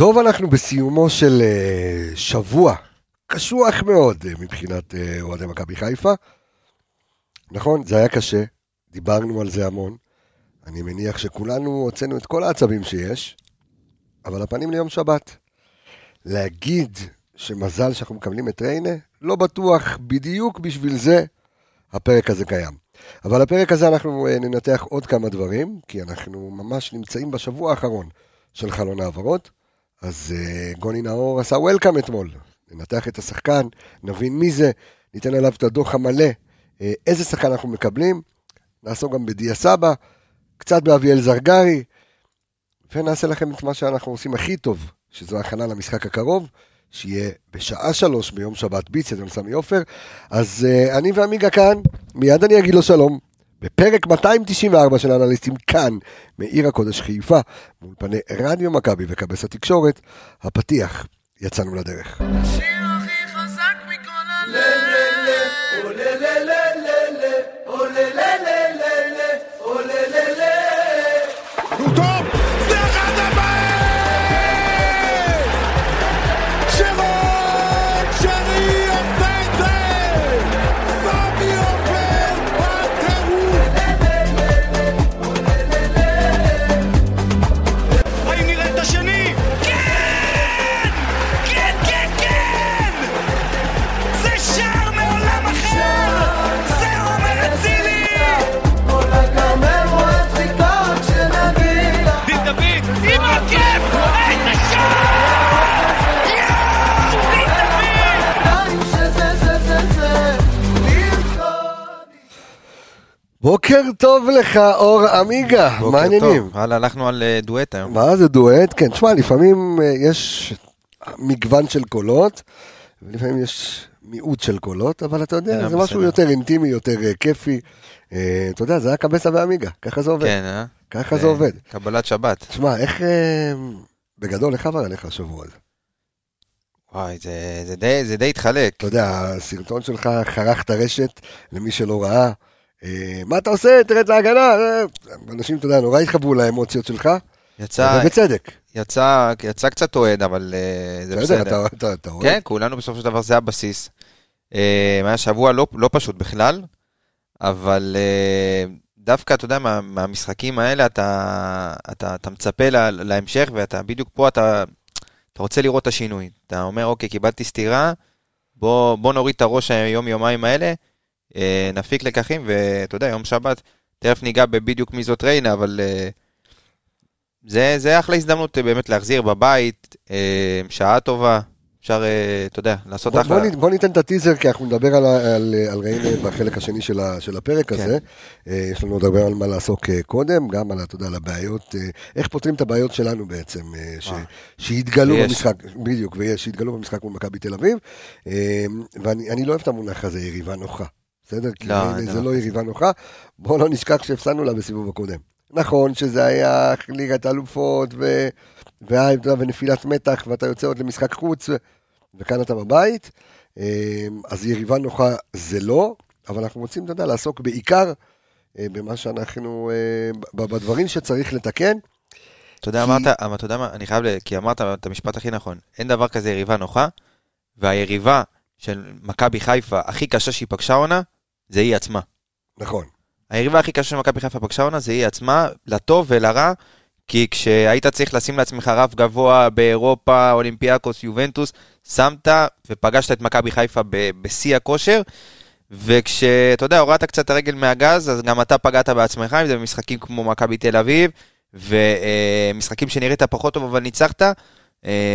טוב, אנחנו בסיומו של uh, שבוע קשוח מאוד uh, מבחינת uh, אוהדי מכבי חיפה. נכון, זה היה קשה, דיברנו על זה המון. אני מניח שכולנו הוצאנו את כל העצבים שיש, אבל הפנים ליום שבת. להגיד שמזל שאנחנו מקבלים את ריינה, לא בטוח בדיוק בשביל זה הפרק הזה קיים. אבל הפרק הזה אנחנו ננתח עוד כמה דברים, כי אנחנו ממש נמצאים בשבוע האחרון של חלון העברות. אז uh, גוני נאור עשה וולקאם אתמול. ננתח את השחקן, נבין מי זה, ניתן עליו את הדוח המלא, uh, איזה שחקן אנחנו מקבלים, נעסוק גם בדיה סבא, קצת באביאל זרגרי, ונעשה לכם את מה שאנחנו עושים הכי טוב, שזו הכנה למשחק הקרוב, שיהיה בשעה שלוש ביום שבת ביץ, אצל סמי עופר. אז uh, אני ועמיגה כאן, מיד אני אגיד לו שלום. בפרק 294 של אנליסטים כאן, מעיר הקודש חיפה, מול פני רדיו מכבי וכבש התקשורת, הפתיח, יצאנו לדרך. השיר בוקר טוב לך, אור עמיגה, בוקר מה העניינים? טוב. וואלה, הלכנו על אה, דואט היום. מה זה דואט? כן, תשמע, לפעמים אה, יש מגוון של קולות, ולפעמים יש מיעוט של קולות, אבל אתה יודע, כן, זה משהו בסדר. יותר אינטימי, יותר אה, כיפי. אתה יודע, זה היה קבסה ועמיגה, ככה זה עובד. כן, אה? ככה זה עובד. קבלת שבת. תשמע, איך... בגדול, איך עבר עליך השבוע הזה? וואי, זה- זה די- זה די התחלק. אתה יודע, הסרטון שלך חרך את הרשת, למי שלא ראה. אה, מה אתה עושה? תרד להגנה. אה, אנשים, אתה יודע, נורא התחברו לאמוציות שלך, יצא, ובצדק. יצא, יצא קצת אוהד, אבל אה, זה בסדר, בסדר. אתה- אתה- אתה רואה? כן, כולנו בסופו של דבר זה הבסיס. אה, היה שבוע לא, לא פשוט בכלל, אבל אה, דווקא, אתה יודע, מה, מהמשחקים האלה אתה, אתה, אתה מצפה לה, להמשך, ואתה בדיוק פה, אתה, אתה רוצה לראות את השינוי. אתה אומר, אוקיי, קיבלתי סטירה, בוא, בוא נוריד את הראש היום-יומיים האלה, נפיק לקחים, ואתה יודע, יום שבת, תכף ניגע בבדיוק מי זאת ריינה, אבל אה, זה, זה אחלה הזדמנות אה, באמת להחזיר בבית, אה, שעה טובה, אפשר, אה, אתה יודע, לעשות בוא, אחלה. בוא, בוא ניתן את הטיזר, כי אנחנו נדבר על, על, על ריינה בחלק השני של, ה, של הפרק כן. הזה. אה, יש לנו עוד הרבה על מה לעסוק אה, קודם, גם על, אתה יודע, על הבעיות, אה, איך פותרים את הבעיות שלנו בעצם, אה, ש, אה. שהתגלו ויש. במשחק, בדיוק, ויש, שהתגלו במשחק מול מכבי תל אביב. אה, ואני אני לא אוהב את המונח הזה, יריבה נוחה. בסדר? כי לא, ריינה אני זה לא. לא יריבה נוחה. בואו לא נשכח שהפסדנו לה בסיבוב הקודם. נכון שזה היה ליגת האלופות, ו... ונפילת מתח, ואתה יוצא עוד למשחק חוץ, ו... וכאן אתה בבית. אה, אז יריבה נוחה זה לא, אבל אנחנו רוצים, אתה יודע, לעסוק בעיקר אה, במה שאנחנו, אה, בדברים שצריך לתקן. אתה יודע, כי- אמרת, אבל אתה יודע מה, אני חייב, כי אמרת את המשפט הכי נכון. אין דבר כזה יריבה נוחה, והיריבה של מכבי חיפה הכי קשה שהיא פגשה עונה, זה היא עצמה. נכון. היריבה הכי קשה שמכבי חיפה פגשה עונה זה היא עצמה, לטוב ולרע, כי כשהיית צריך לשים לעצמך רף גבוה באירופה, אולימפיאקוס, יובנטוס, שמת ופגשת את מכבי חיפה בשיא הכושר, וכשאתה יודע, הורדת קצת את הרגל מהגז, אז גם אתה פגעת בעצמך, אם זה במשחקים כמו מכבי תל אביב, ומשחקים שנראית פחות טוב אבל ניצחת,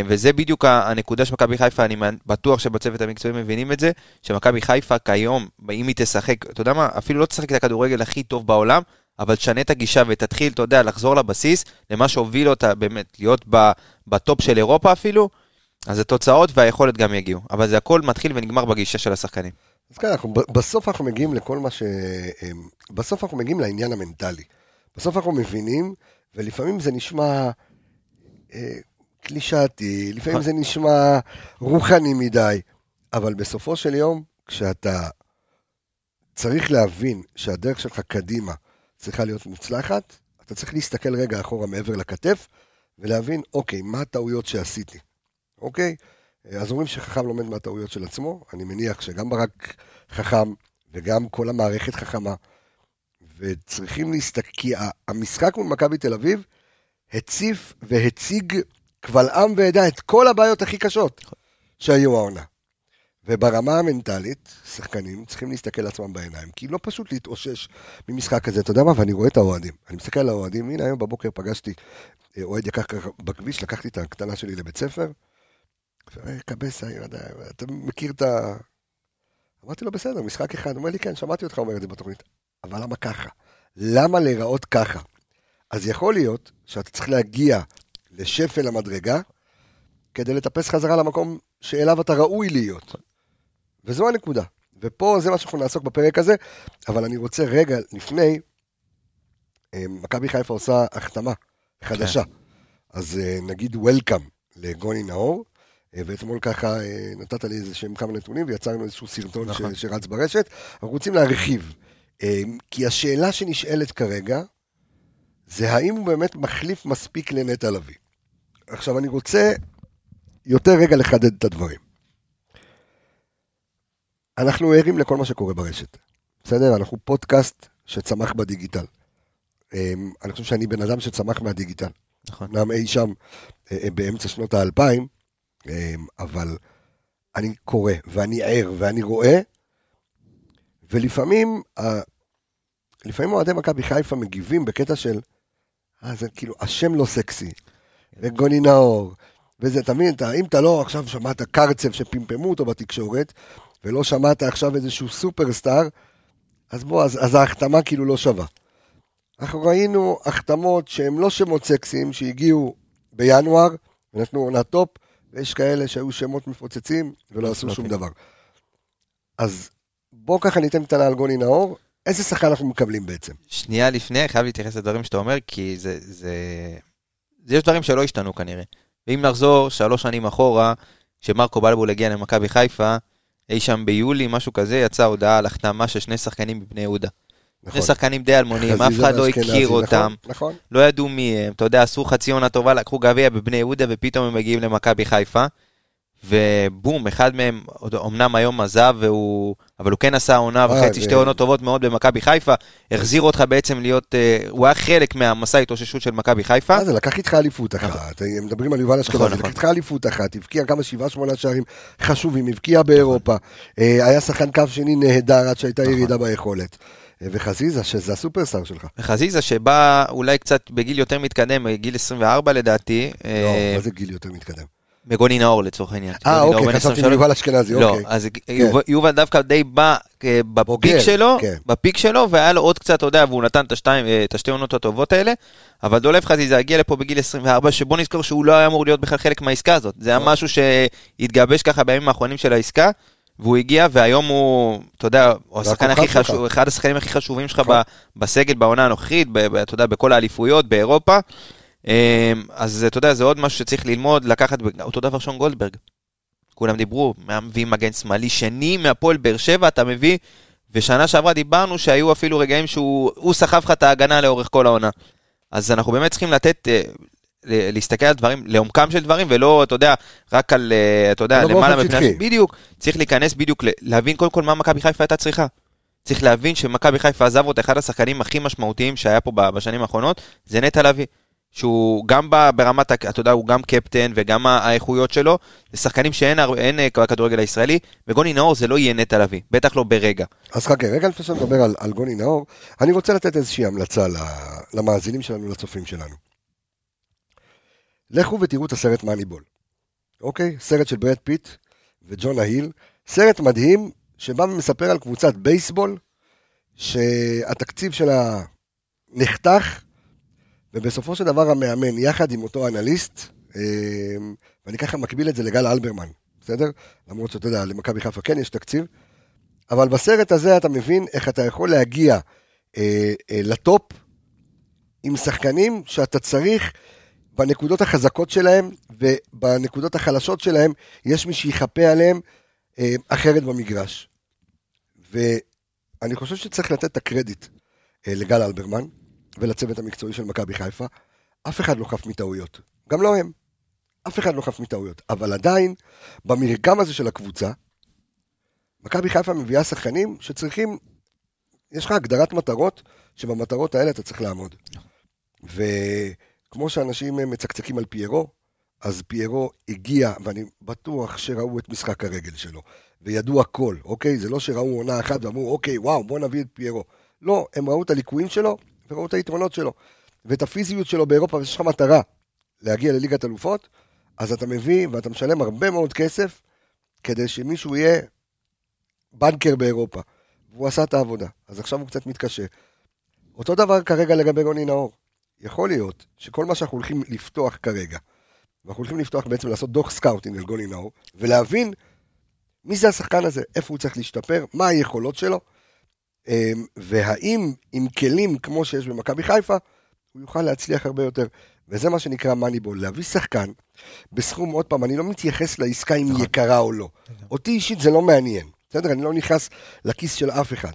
וזה בדיוק הנקודה של מכבי חיפה, אני בטוח שבצוות המקצועי מבינים את זה, שמכבי חיפה כיום, אם היא תשחק, אתה יודע מה, אפילו לא תשחק את הכדורגל הכי טוב בעולם, אבל תשנה את הגישה ותתחיל, אתה יודע, לחזור לבסיס, למה שהוביל אותה באמת, להיות בטופ של אירופה אפילו, אז התוצאות והיכולת גם יגיעו. אבל זה הכל מתחיל ונגמר בגישה של השחקנים. אז כן, אנחנו, בסוף אנחנו מגיעים לכל מה ש... אמ, בסוף אנחנו מגיעים לעניין המנטלי. בסוף אנחנו מבינים, ולפעמים זה נשמע אה, קלישאתי, לפעמים זה נשמע רוחני מדי, אבל בסופו של יום, כשאתה צריך להבין שהדרך שלך קדימה צריכה להיות מוצלחת, אתה צריך להסתכל רגע אחורה מעבר לכתף, ולהבין, אוקיי, מה הטעויות שעשיתי, אוקיי? אז אומרים שחכם לומד מהטעויות של עצמו, אני מניח שגם ברק חכם וגם כל המערכת חכמה, וצריכים להסתכל, כי המשחק מול מכבי תל אביב הציף והציג קבל עם ועדה את כל הבעיות הכי קשות שהיו העונה. וברמה המנטלית, שחקנים צריכים להסתכל לעצמם בעיניים, כי לא פשוט להתאושש ממשחק כזה, אתה יודע מה? ואני רואה את האוהדים. אני מסתכל על האוהדים, הנה היום בבוקר פגשתי אה, אוהד יקר בכביש, לקחתי את הקטנה שלי לבית ספר, אה, קבסה, יודע, אתה מכיר את ה... אמרתי לו, בסדר, משחק אחד. הוא אומר לי, כן, שמעתי אותך אומר את זה בתוכנית. אבל למה ככה? למה להיראות ככה? אז יכול להיות שאתה צריך להגיע לשפל המדרגה כדי לטפס חזרה למקום שאליו אתה ראוי להיות. וזו הנקודה. ופה זה מה שאנחנו נעסוק בפרק הזה, אבל אני רוצה רגע לפני, אה, מכבי חיפה עושה החתמה חדשה. אז אה, נגיד וולקאם לגוני נאור, אה, ואתמול ככה נתת לי איזה שהם כמה נתונים ויצרנו איזשהו סרטון ש- נכון. שרץ ברשת. אנחנו רוצים להרחיב, כי השאלה שנשאלת כרגע, זה האם הוא באמת מחליף מספיק לנטע לביא. עכשיו אני רוצה יותר רגע לחדד את הדברים. אנחנו ערים לכל מה שקורה ברשת, בסדר? אנחנו פודקאסט שצמח בדיגיטל. אמ, אני חושב שאני בן אדם שצמח מהדיגיטל. נכון. אמנם אי שם אה, אה, באמצע שנות האלפיים, אמ, אבל אני קורא ואני ער ואני רואה, ולפעמים, לפעמים אוהדי מכבי חיפה מגיבים בקטע של, אה, זה כאילו, השם לא סקסי, וגוני נאור, וזה, אתה מבין, אתה- אם אתה לא עכשיו שמעת קרצב שפמפמו אותו בתקשורת, ולא שמעת עכשיו איזשהו סופרסטאר, אז בוא, אז, אז ההחתמה כאילו לא שווה. אנחנו ראינו החתמות שהן לא שמות סקסיים, שהגיעו בינואר, ונתנו עונת טופ, ויש כאלה שהיו שמות מפוצצים, ולא עשו שום אוקיי. דבר. אז בוא ככה ניתן קטנה על גוני נאור, איזה שחקן אנחנו מקבלים בעצם? שנייה לפני, חייב להתייחס לדברים שאתה אומר, כי זה, זה... יש דברים שלא השתנו כנראה. ואם נחזור שלוש שנים אחורה, כשמרקו בלבול הגיע למכבי חיפה, אי שם ביולי, משהו כזה, יצאה הודעה על החתמה של שני שחקנים בבני יהודה. נכון. שני שחקנים די אלמונים, אף אחד לא הכיר נכון, אותם, נכון. לא ידעו מי הם, אתה יודע, עשו חצי עונה טובה, לקחו גביע בבני יהודה, ופתאום הם מגיעים למכבי חיפה. ובום, אחד מהם, אמנם היום עזב, והוא, אבל הוא כן עשה עונה אה, וחצי, שתי עונות טובות מאוד במכבי חיפה, החזיר אותך בעצם להיות, אה, הוא היה חלק מהמסע ההתאוששות של מכבי חיפה. מה זה, לקח איתך אליפות אחת, הם מדברים על יובל אשכנזי, נכון, לקח נכון. איתך אליפות אחת, הבקיע כמה שבעה שמונה שערים חשובים, הבקיע באירופה, אה, היה שחקן קו שני נהדר עד שהייתה נכון. ירידה ביכולת. אה, וחזיזה, שזה הסופרסטאר שלך. וחזיזה שבא אולי קצת בגיל יותר מתקדם, גיל 24 לדעתי, לא, אה, מה זה גיל יותר מתקדם? מגוני נאור לצורך העניין. אה, אוקיי, חשבתי 23. מיובל אשכנזי, לא, אוקיי. אז יובל- יובל דווקא די בא אה, בפיק שלו, כן. בפיק שלו, והיה לו עוד קצת, אתה יודע, והוא נתן את אה, השתי עונות הטובות האלה, אבל דולב חזיזה הגיע לפה בגיל 24, שבוא נזכור שהוא לא היה אמור להיות בכלל חלק מהעסקה הזאת. זה היה לא. משהו שהתגבש ככה בימים האחרונים של העסקה, והוא הגיע, והיום הוא, אתה יודע, הוא השחקן הכי. חשוב, אחד השחקנים הכי חשובים שלך נכון. בסגל בעונה הנוכחית, אתה יודע, בכל האליפויות, באירופה. אה, אז אתה יודע, זה עוד משהו שצריך ללמוד, לקחת, אותו דבר שון גולדברג. כולם דיברו, מביא מגן שמאלי שני מהפועל באר שבע, אתה מביא, ושנה שעברה דיברנו שהיו אפילו רגעים שהוא הוא סחב לך את ההגנה לאורך כל העונה. אז אנחנו באמת צריכים לתת, אה, להסתכל על דברים, לעומקם של דברים, ולא, אתה יודע, רק על, אה, אתה יודע, למעלה מפני... בדיוק, צריך להיכנס בדיוק, להבין קודם כל מה מכבי חיפה הייתה צריכה. צריך להבין שמכבי חיפה עזב אותה, אחד השחקנים הכי משמעותיים שהיה פה בשנים האחרונות, זה נטע לביא. שהוא גם ברמת, אתה יודע, הוא גם קפטן וגם האיכויות שלו, זה שחקנים שאין אה, בכדורגל הישראלי, וגוני נאור זה לא יהיה נטע לביא, בטח לא ברגע. אז חכה, רגע לפני שנדבר על, על גוני נאור, אני רוצה לתת איזושהי המלצה למאזינים שלנו, לצופים שלנו. לכו ותראו את הסרט מאניבול, אוקיי? סרט של ברד פיט וג'ונה היל, סרט מדהים שבא ומספר על קבוצת בייסבול, שהתקציב שלה נחתך, ובסופו של דבר המאמן, יחד עם אותו אנליסט, אה, ואני ככה מקביל את זה לגל אלברמן, בסדר? למרות שאתה יודע, למכבי חיפה כן יש תקציב, אבל בסרט הזה אתה מבין איך אתה יכול להגיע אה, אה, לטופ עם שחקנים שאתה צריך בנקודות החזקות שלהם ובנקודות החלשות שלהם, יש מי שיכפה עליהם אה, אחרת במגרש. ואני חושב שצריך לתת את הקרדיט אה, לגל אלברמן ולצוות המקצועי של מכבי חיפה אף אחד לא חף מטעויות. גם לא הם. אף אחד לא חף מטעויות. אבל עדיין, במרקם הזה של הקבוצה, מכבי חיפה מביאה שחקנים שצריכים, יש לך הגדרת מטרות, שבמטרות האלה אתה צריך לעמוד. וכמו שאנשים מצקצקים על פיירו, אז פיירו הגיע, ואני בטוח שראו את משחק הרגל שלו, וידעו הכל, אוקיי? זה לא שראו עונה אחת ואמרו, אוקיי, וואו, בוא נביא את פיירו. לא, הם ראו את הליקויים שלו, וראו את היתרונות שלו. ואת הפיזיות שלו באירופה, ויש לך מטרה להגיע לליגת אלופות, אז אתה מביא ואתה משלם הרבה מאוד כסף, כדי שמישהו יהיה בנקר באירופה. והוא עשה את העבודה, אז עכשיו הוא קצת מתקשה. אותו דבר כרגע לגבי רוני נאור. יכול להיות שכל מה שאנחנו הולכים לפתוח כרגע, ואנחנו הולכים לפתוח בעצם לעשות דוח סקאוטינג על גוני נאור, ולהבין מי זה השחקן הזה, איפה הוא צריך להשתפר, מה היכולות שלו, והאם עם כלים כמו שיש במכבי חיפה, הוא יוכל להצליח הרבה יותר. וזה מה שנקרא מאניבול, להביא שחקן בסכום, עוד פעם, אני לא מתייחס לעסקה אם היא יקרה או לא. אותי אישית זה לא מעניין, בסדר? אני לא נכנס לכיס של אף אחד.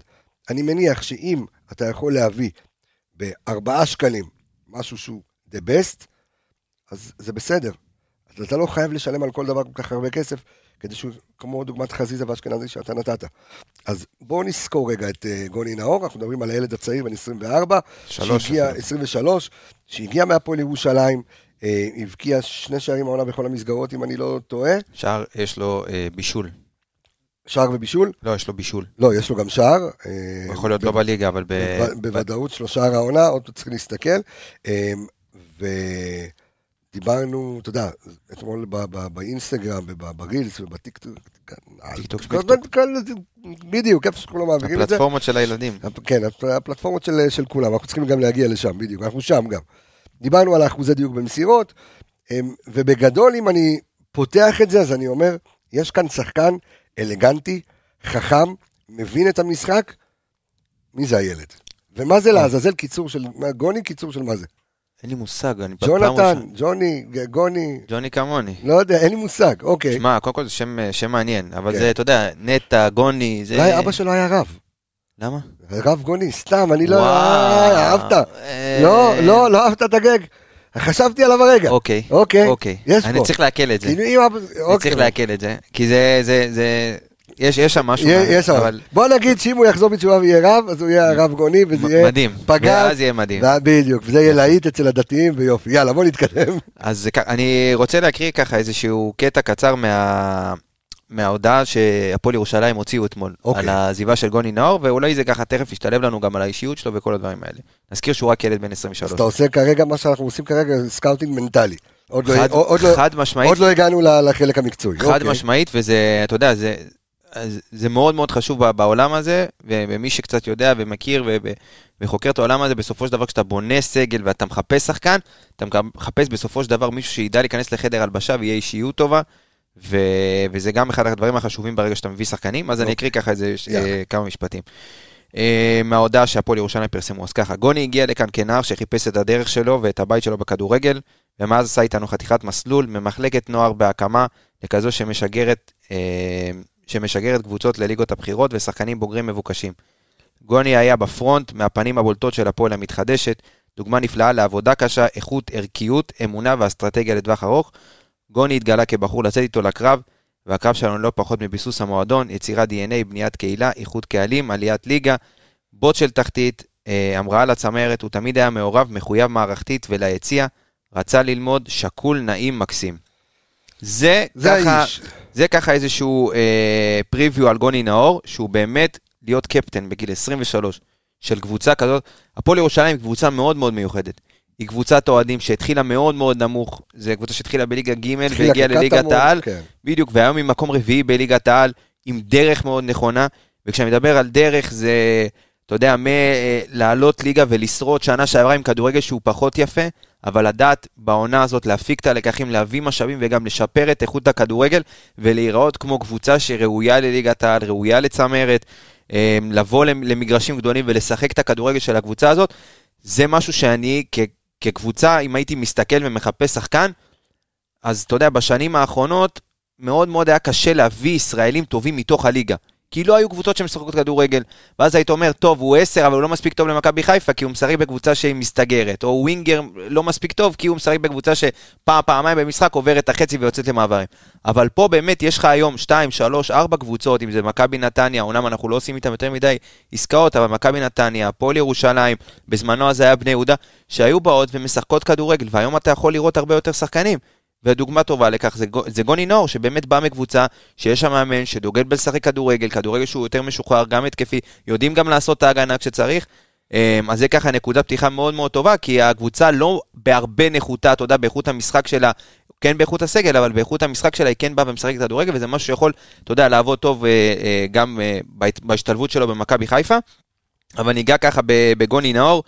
אני מניח שאם אתה יכול להביא בארבעה שקלים משהו שהוא the best, אז זה בסדר. אז אתה לא חייב לשלם על כל דבר כל כך הרבה כסף, כדי שהוא, כמו דוגמת חזיזה ואשכנזי שאתה נתת. אז בואו נזכור רגע את uh, גוני נאור, אנחנו מדברים על הילד הצעיר בן 24, שלוש שהגיע, אפילו. 23, שהגיע מהפועל ירושלים, uh, הבקיע שני שערים העונה בכל המסגרות, אם אני לא טועה, שער, יש לו אה, בישול. שער ובישול. לא, יש לו בישול. לא, יש לו גם שער. אה, יכול להיות לא בליגה, אבל ב... ב- בוודאות שלו שער העונה, עוד צריכים להסתכל. אמ, ודיברנו, אתה יודע, אתמול באינסטגרם וברילס ובטיקטוק, טיקטוק, כל- שמיקטוק. כל- בדיוק, איפה שכולם מעבירים את זה. הפלטפורמות של הילדים. כן, הפ- הפלטפורמות של, כולם, אנחנו צריכים גם להגיע לשם, בדיוק, אנחנו שם גם. דיברנו על האחוזי דיוק במסירות, אמ, ובגדול, אם אני פותח את זה, אז אני אומר, יש כאן שחקן אלגנטי, חכם, מבין את המשחק, מי זה הילד? ומה זה לעזאזל קיצור של, גוני קיצור של מה זה? אין לי מושג, אני ג'ונתן, ג'וני, גוני, ג'וני כמוני. לא יודע, אין לי מושג, אוקיי. שמע, קודם כל זה שם, שם מעניין, אבל כן. זה, אתה יודע, נטע, גוני, זה... אולי אבא שלו היה רב. למה? רב גוני, סתם, אני לא... וואו. אה, אהבת. אה, לא, לא, לא אהבת את הגג. חשבתי עליו הרגע. אוקיי, אוקיי, אוקיי. יש אני פה. צריך לעכל את זה. כאילו אם אבא... אני אוקיי. צריך לעכל את זה, כי זה, זה, זה... יש, יש שם משהו, יהיה- יש שם. אבל בוא נגיד שאם הוא יחזור בתשובה ויהיה רב, אז הוא יהיה הרב גוני, וזה יהיה מדהים, פגז. ואז יהיה מדהים. בדיוק, וזה יהיה להיט אצל הדתיים ויופי. יאללה, בוא נתקדם. אז אני רוצה להקריא ככה איזשהו קטע קצר מה... מההודעה שהפועל ירושלים הוציאו אתמול, אוקיי. על העזיבה של גוני נאור, ואולי זה ככה תכף ישתלב לנו גם על האישיות שלו וכל הדברים האלה. נזכיר שהוא רק ילד בן אז 23. אתה עושה כרגע, מה שאנחנו עושים כרגע, סקאוטינג מנטלי. עוד לא- חד, עוד לא- חד משמעית, עוד לא הגענו לחלק המקצועי. חד אוקיי. משמעית, וזה, אתה יודע, זה, אז זה מאוד מאוד חשוב בעולם הזה, ומי שקצת יודע ומכיר וחוקר את העולם הזה, בסופו של דבר כשאתה בונה סגל ואתה מחפש שחקן, אתה מחפש בסופו של דבר מישהו שידע להיכנס לחדר הלבשה ויהיה אישיות טובה, ו- וזה גם אחד הדברים החשובים ברגע שאתה מביא שחקנים, אז אני אקריא ככה איזה. אה, כמה משפטים. אה, מההודעה שהפועל ירושלים פרסמו, אז ככה, גוני הגיע לכאן כנער שחיפש את הדרך שלו ואת הבית שלו בכדורגל, ומאז עשה איתנו חתיכת מסלול ממחלקת נוער בהקמה לכזו שמשגרת, אה, שמשגרת קבוצות לליגות הבכירות ושחקנים בוגרים מבוקשים. גוני היה בפרונט מהפנים הבולטות של הפועל המתחדשת, דוגמה נפלאה לעבודה קשה, איכות, ערכיות, אמונה ואסטרטגיה לטווח ארוך. גוני התגלה כבחור לצאת איתו לקרב, והקרב שלנו לא פחות מביסוס המועדון, יצירת DNA, בניית קהילה, איחוד קהלים, עליית ליגה, בוט של תחתית, אה, המראה לצמרת, הוא תמיד היה מעורב, מחויב מערכתית וליציע, רצה ללמוד, שקול, נעים, מקסים. זה, זה ככה, האיש. זה ככה איזשהו אה, פריוויו על גוני נאור, שהוא באמת להיות קפטן בגיל 23 של קבוצה כזאת. הפועל ירושלים היא קבוצה מאוד מאוד מיוחדת. היא קבוצת אוהדים שהתחילה מאוד מאוד נמוך, זו קבוצה שהתחילה בליגה ג' והגיעה לליגת העל, כן. בדיוק, והיום היא מקום רביעי בליגת העל, עם דרך מאוד נכונה, וכשאני מדבר על דרך זה, אתה יודע, מלעלות ליגה ולשרוד שנה שעברה עם כדורגל שהוא פחות יפה, אבל לדעת בעונה הזאת להפיק את הלקחים, להביא משאבים וגם לשפר את איכות הכדורגל, ולהיראות כמו קבוצה שראויה לליגת העל, ראויה לצמרת, אה, לבוא למגרשים גדולים ולשחק את הכדורגל של הקבוצה הזאת, זה משהו שאני כקבוצה, אם הייתי מסתכל ומחפש שחקן, אז אתה יודע, בשנים האחרונות מאוד מאוד היה קשה להביא ישראלים טובים מתוך הליגה. כי לא היו קבוצות שמשחקות כדורגל. ואז היית אומר, טוב, הוא 10, אבל הוא לא מספיק טוב למכבי חיפה, כי הוא משחק בקבוצה שהיא מסתגרת. או ווינגר לא מספיק טוב, כי הוא משחק בקבוצה שפעם, פעמיים במשחק עוברת את החצי ויוצאת למעברים. אבל פה באמת יש לך היום 2, 3, 4 קבוצות, אם זה מכבי נתניה, אומנם אנחנו לא עושים איתם יותר מדי עסקאות, אבל מכבי נתניה, הפועל ירושלים, בזמנו אז היה בני יהודה, שהיו באות ומשחקות כדורגל, והיום אתה יכול לראות הרבה יותר שחקנים. ודוגמה טובה לכך זה, זה גוני נאור, שבאמת בא מקבוצה שיש שם מאמן שדוגל בלשחק כדורגל, כדורגל שהוא יותר משוחרר, גם התקפי, יודעים גם לעשות את ההגנה כשצריך. אמ, אז זה ככה נקודת פתיחה מאוד מאוד טובה, כי הקבוצה לא בהרבה נחותה, אתה יודע, באיכות המשחק שלה, כן באיכות הסגל, אבל באיכות המשחק שלה היא כן באה ומשחקת כדורגל, וזה משהו שיכול, אתה יודע, לעבוד טוב אה, אה, גם אה, בהשתלבות שלו במכבי חיפה. אבל ניגע ככה בגוני נאור.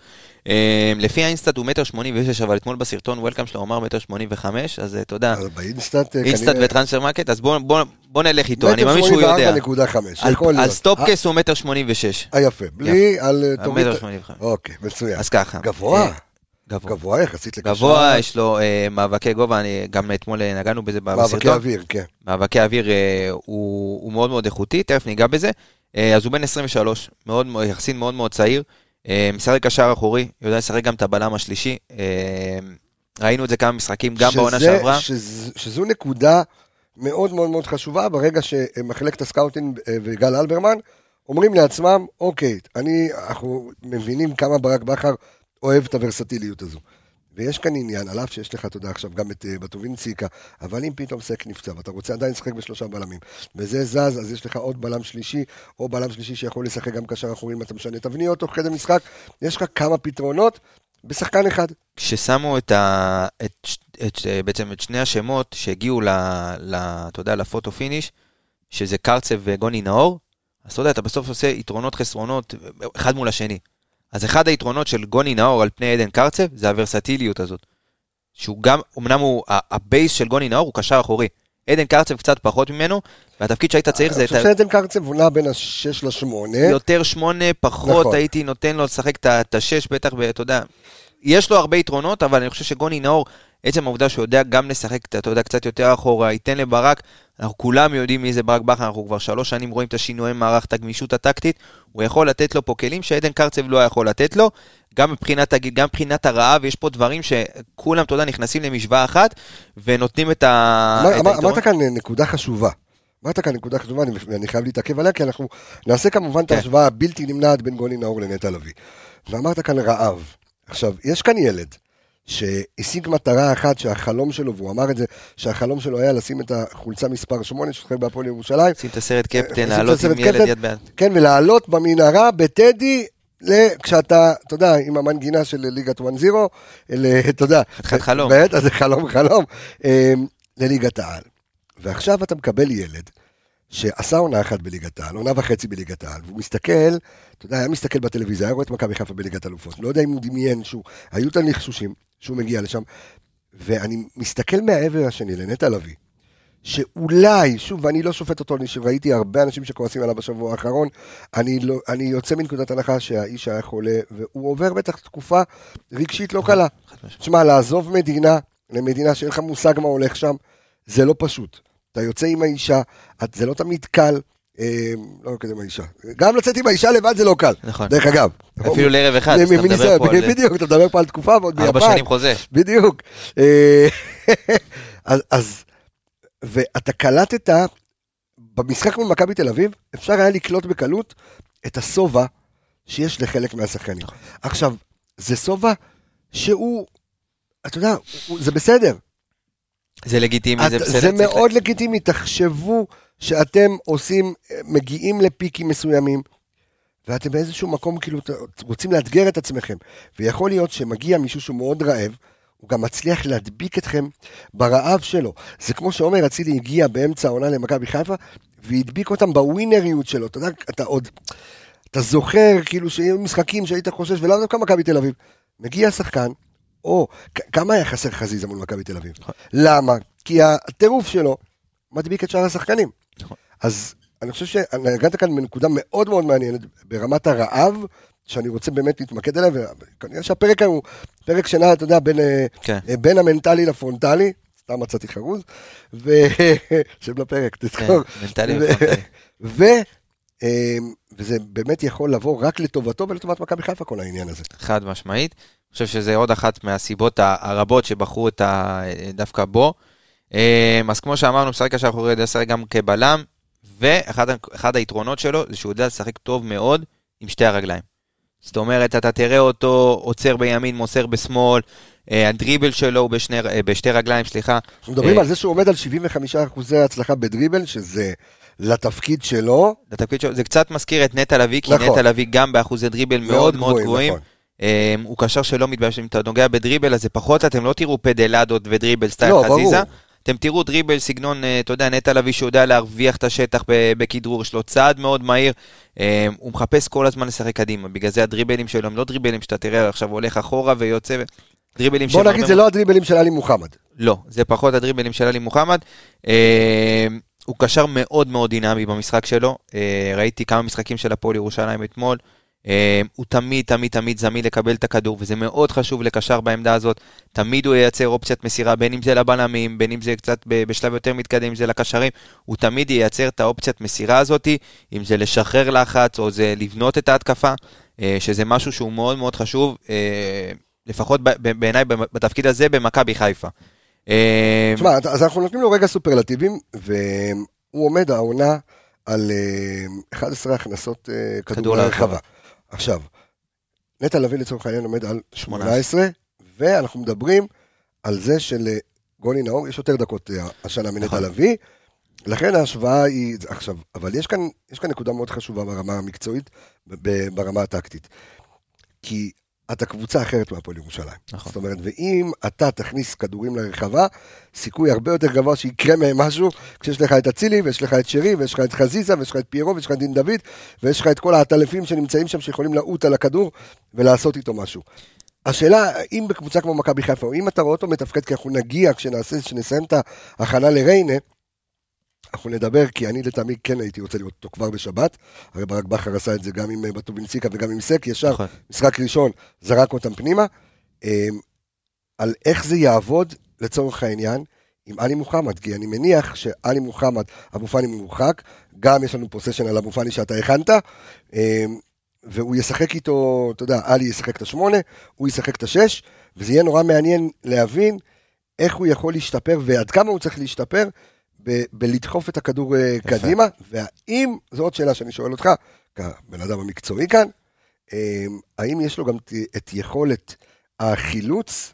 אה, לפי האינסטאט הוא מטר שמונים ושש, אבל אתמול בסרטון welcome שלו אמר מטר שמונים וחמש, אז אה, אתה יודע, אבל באינסטאט, אה, אינסטאט וטרנספר מרקט, אז בוא, בוא, בוא נלך איתו, אני מטר מאמין שהוא יודע. 84.5, על, יכול על. סטטופקס הוא מטר שמונים ושש. אה, יפה, בלי, על אה. מטר שמונים וחמש. אוקיי, מצוין. אז ככה. גבוה, אה, גבוה. גבוה יחסית לקשר. גבוה, יש לו אה, מאבקי גובה, אני, גם אתמול אה, נגענו בזה מאבקי בסרטון. אוויר, כן. מאבקי אוויר אה, הוא, הוא מאוד מאוד איכותי, תכף ניגע בזה. אה, אז הוא בן 23, מאוד, יחסית מאוד מאוד צעיר. אה, משחק קשר אחורי, יודע לשחק גם את הבלם השלישי. אה, ראינו את זה כמה משחקים, גם בעונה שזה- שעברה. שז- שזו נקודה מאוד מאוד מאוד חשובה, ברגע שמחלקת הסקאוטינג וגל אלברמן אומרים לעצמם, אוקיי, אני, אנחנו מבינים כמה ברק בכר אוהב את הוורסטיליות הזו. ויש כאן עניין, על אף שיש לך, אתה יודע, עכשיו גם את אה, בטובינציקה, אבל אם פתאום סק נפצע, ואתה רוצה עדיין לשחק בשלושה בלמים, וזה זז, אז יש לך עוד בלם שלישי, או בלם שלישי שיכול לשחק גם קשר אחורי אם אתה משנה תבניות תוך כדי משחק, יש לך כמה פתרונות בשחקן אחד. כששמו את ה... את, ש- את, ש- בעצם את שני השמות שהגיעו ל... ל אתה יודע, ל photo finish, שזה קרצב וגוני נאור, אז אתה יודע, אתה בסוף עושה יתרונות חסרונות אחד מול השני. אז אחד היתרונות של גוני נאור על פני עדן קרצב, זה הוורסטיליות הזאת. שהוא גם, אמנם הוא, ה base של גוני נאור הוא קשר אחורי. עדן קרצב קצת פחות ממנו, והתפקיד שהיית צריך זה אני חושב. שעדן קרצב הוא נע בין השש לשמונה. יותר שמונה, פחות נכון. הייתי נותן לו לשחק את השש, בטח, ואתה יודע, יש לו הרבה יתרונות, אבל אני חושב שגוני נאור, עצם העובדה שהוא יודע גם לשחק, אתה יודע, קצת יותר אחורה, ייתן לברק, אנחנו כולם יודעים מי זה ברק בכר, אנחנו כבר שלוש שנים רואים את השינויי מערך, את הגמישות הטקטית, הוא יכול לתת לו פה כלים שעדן קרצב לא יכול לתת לו, גם מבחינת גם מבחינת הרעב, יש פה דברים שכולם, אתה יודע, נכנסים למשוואה אחת, ונותנים את ה... אמר- את אמר-. אמרת כאן נקודה חשובה. אמרת כאן נקודה חשובה, אני, אני חייב להתעכב עליה, כי אנחנו נעשה כמובן את כן. ההשוואה הבלתי נמנעת בין גוני נאור לנטע לביא. ואמרת כאן רעב. עכשיו, יש כאן ילד שהשיג מטרה אחת שהחלום שלו, והוא אמר את זה, שהחלום שלו היה לשים את החולצה מספר 8 ששחק בהפועל ירושלים, שים את הסרט קפטן, את לעלות עם ילד. יד ביד. כן, ולעלות במנהרה בטדי, כשאתה, אתה יודע, עם המנגינה של ליגת 1-0, אל- אתה יודע, חתיכת חלום. בטח, זה חלום חלום, אמ, לליגת העל. ועכשיו אתה מקבל ילד שעשה עונה אחת בליגת העל, עונה וחצי בליגת העל, והוא מסתכל, אתה יודע, היה מסתכל בטלוויזיה, היה רואה את מכבי חיפה בליגת אלופות, לא יודע אם הוא דמיין שהוא, היו את הלחשושים שהוא מגיע לשם, ואני מסתכל מהעבר השני לנטע לביא, שאולי, שוב, ואני לא שופט אותו, אני ראיתי הרבה אנשים שכועסים עליו בשבוע האחרון, אני, לא, אני יוצא מנקודת הנחה שהאיש היה חולה, והוא עובר בטח תקופה רגשית לא קלה. תשמע, לעזוב מדינה למדינה שאין לך מושג מה הולך שם, זה לא פשוט. אתה יוצא עם האישה, את, זה לא תמיד קל, אה, לא כזה עם האישה. גם לצאת עם האישה לבד זה לא קל. נכון. דרך אגב. אפילו לערב אחד, אתה מדבר פה על- בדיוק, אתה מדבר פה על תקופה ועוד ביפן. ארבע שנים חוזה. בדיוק. אה, אז, אז, ואתה קלטת, במשחק מול מכבי תל אביב, אפשר היה לקלוט בקלות את השובע שיש לחלק מהשחקנים. עכשיו, זה שובע שהוא, אתה יודע, זה בסדר. זה לגיטימי, זה את- בסדר. זה מאוד לגיטימי, תחשבו שאתם עושים, מגיעים לפיקים מסוימים, ואתם באיזשהו מקום כאילו רוצים לאתגר את עצמכם, ויכול להיות שמגיע מישהו שהוא מאוד רעב, הוא גם מצליח להדביק אתכם ברעב שלו. זה כמו שעומר אצילי הגיע באמצע העונה למכבי חיפה, והדביק אותם בווינריות שלו. אתה יודע, אתה עוד, אתה זוכר כאילו שהיו משחקים שהיית חושש, ולאו דווקא מכבי תל אביב. מגיע שחקן, או, כמה היה חסר חזיזה מול מכבי תל אביב? למה? כי הטירוף שלו מדביק את שאר השחקנים. נכון. אז אני חושב שנגעת כאן בנקודה מאוד מאוד מעניינת ברמת הרעב, שאני רוצה באמת להתמקד עליה, וכנראה שהפרק הוא פרק שנע, אתה יודע, בין, אה, כן. אה, בין המנטלי לפרונטלי, סתם מצאתי חרוז, ו... שם לפרק, תזכור. כן, מנטלי ופרונטלי. ו... אה, וזה באמת יכול לבוא רק לטובתו ולטובת מכבי חיפה כל העניין הזה. חד משמעית. חושב שזה עוד אחת מהסיבות הרבות שבחרו את ה... דווקא בו. אה, אז כמו שאמרנו, משחק קשר אחורי יודע לשחק גם כבלם, ואחד היתרונות שלו זה שהוא יודע לשחק טוב מאוד עם שתי הרגליים. זאת אומרת, אתה תראה אותו עוצר בימין, מוסר בשמאל, אה, הדריבל שלו הוא בשני, אה, בשתי רגליים, סליחה. אנחנו מדברים אה, על זה שהוא עומד על 75 אחוזי הצלחה בדריבל, שזה לתפקיד שלו. לתפקיד שלו, זה קצת מזכיר את נטע לביא, כי נכון. נטע לביא גם באחוזי דריבל מאוד מאוד גבוהים. נכון. אה, הוא קשר שלא מתבייש, אם אתה נוגע בדריבל, אז זה פחות, אתם לא תראו פדלדות ודריבל סטייל לא, ברור. חזיזה. אתם תראו דריבל סגנון, אה, אתה יודע, נטע לביא שיודע להרוויח את השטח בכדרור, יש לו צעד מאוד מהיר, אה, הוא מחפש כל הזמן לשחק קדימה, בגלל זה הדריבלים שלו הם לא דריבלים שאתה תראה עכשיו הולך אחורה ויוצא, דריבלים בוא נגיד, זה לא הדריבלים של עלי מוחמד. לא, זה פחות הדריבלים של עלי מוחמד. אה, הוא קשר מאוד מאוד דינמי במשחק שלו. אה, ראיתי כמה משחקים של הפועל ירושלים אתמול. אה, הוא תמיד, תמיד, תמיד זמין לקבל את הכדור, וזה מאוד חשוב לקשר בעמדה הזאת. תמיד הוא ייצר אופציית מסירה, בין אם זה לבלמים, בין אם זה קצת בשלב יותר מתקדם, אם זה לקשרים. הוא תמיד ייצר את האופציית מסירה הזאת, אם זה לשחרר לחץ או זה לבנות את ההתקפה, אה, שזה משהו שהוא מאוד מאוד חשוב, אה, לפחות בעיניי בתפקיד הזה במכבי חיפה. תשמע, אז אנחנו נותנים לו רגע סופרלטיבים, והוא עומד העונה על אה, 11 הכנסות אה, כדור כדור לרחבה. עכשיו, נטע לביא לצורך העניין עומד על 18, ואנחנו מדברים על זה שלגולי נאור יש יותר דקות אה, השנה מנטע נכון. לביא, לכן ההשוואה היא, עכשיו, אבל יש כאן, יש כאן נקודה מאוד חשובה ברמה המקצועית, ברמה הטקטית. כי אתה קבוצה אחרת מהפועל ירושלים. נכון. זאת אומרת, ואם אתה תכניס כדורים לרחבה, סיכוי הרבה יותר גבוה שיקרה מהם משהו, כשיש לך את אצילי, ויש לך את שרי, ויש לך את חזיזה, ויש לך את פיירו, ויש לך את דין דוד, ויש לך את כל העטלפים שנמצאים שם, שיכולים לעוט על הכדור ולעשות איתו משהו. השאלה, אם בקבוצה כמו מכבי חיפה, או אם אתה רואה אותו מתפקד, כי אנחנו נגיע, כשנסיים את ההכנה לריינה, אנחנו נדבר, כי אני לטעמי כן הייתי רוצה לראות אותו כבר בשבת, הרי ברק בכר עשה את זה גם עם אה, בטובינסיקה וגם עם סק, ישר נכון. משחק ראשון, זרק אותם פנימה, אמ, על איך זה יעבוד לצורך העניין עם עלי מוחמד, כי אני מניח שעלי מוחמד, אבו פאני מורחק, גם יש לנו פרוסשן על אבו פאני שאתה הכנת, אמ, והוא ישחק איתו, אתה יודע, עלי ישחק את השמונה, הוא ישחק את השש, וזה יהיה נורא מעניין להבין איך הוא יכול להשתפר ועד כמה הוא צריך להשתפר ב- בלדחוף את הכדור אה, קדימה, והאם, זו עוד שאלה שאני שואל אותך, כבן אדם המקצועי כאן, אמ, האם יש לו גם את יכולת החילוץ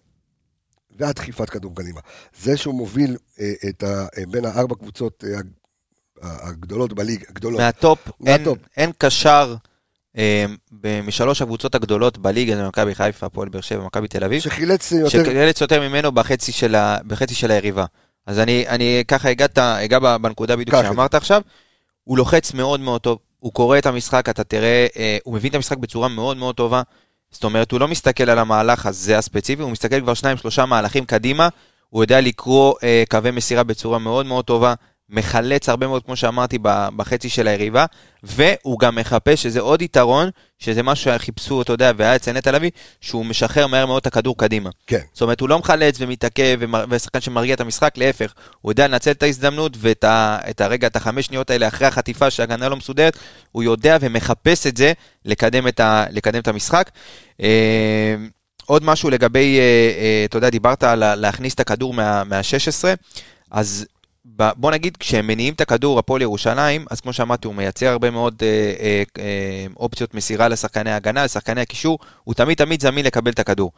והדחיפת כדור קדימה. זה שהוא מוביל אה, את ה, אה, בין הארבע קבוצות הג- הגדולות בליגה, הגדולות. מהטופ, אין, מהטופ. אין קשר אה, ב- משלוש הקבוצות הגדולות בליגה, זה מכבי חיפה, הפועל באר שבע, מכבי תל אביב, שחילץ יותר, שחילץ יותר ממנו בחצי של, ה, בחצי של היריבה. אז אני, אני ככה הגעת, אגע ב- בנקודה בדיוק שאמרת עכשיו, הוא לוחץ מאוד מאוד טוב, הוא קורא את המשחק, אתה תראה, אה, הוא מבין את המשחק בצורה מאוד מאוד טובה. זאת אומרת, הוא לא מסתכל על המהלך הזה הספציפי, הוא מסתכל כבר שניים, שלושה מהלכים קדימה, הוא יודע לקרוא אה, קווי מסירה בצורה מאוד מאוד טובה, מחלץ הרבה מאוד, כמו שאמרתי, בחצי של היריבה, והוא גם מחפש, שזה עוד יתרון, שזה משהו שחיפשו, אתה יודע, והיה אצל נטע לביא, שהוא משחרר מהר מאוד את הכדור קדימה. כן. זאת אומרת, הוא לא מחלץ ומתעכב ושחקן שמרגיע את המשחק, להפך, הוא יודע לנצל את ההזדמנות ואת ה, את הרגע, את החמש שניות האלה אחרי החטיפה שההגנה לא מסודרת, הוא יודע ומחפש את זה לקדם את, ה, לקדם את המשחק. אה, עוד משהו לגבי, אה, אה, אתה יודע, דיברת על להכניס את הכדור מה- מה-16, אז ב- בוא נגיד, כשהם מניעים את הכדור, הפועל ירושלים, אז כמו שאמרתי, הוא מייצר הרבה מאוד אה, אה, אה, אופציות מסירה לשחקני ההגנה, לשחקני הקישור, הוא תמיד תמיד זמין לקבל את הכדור.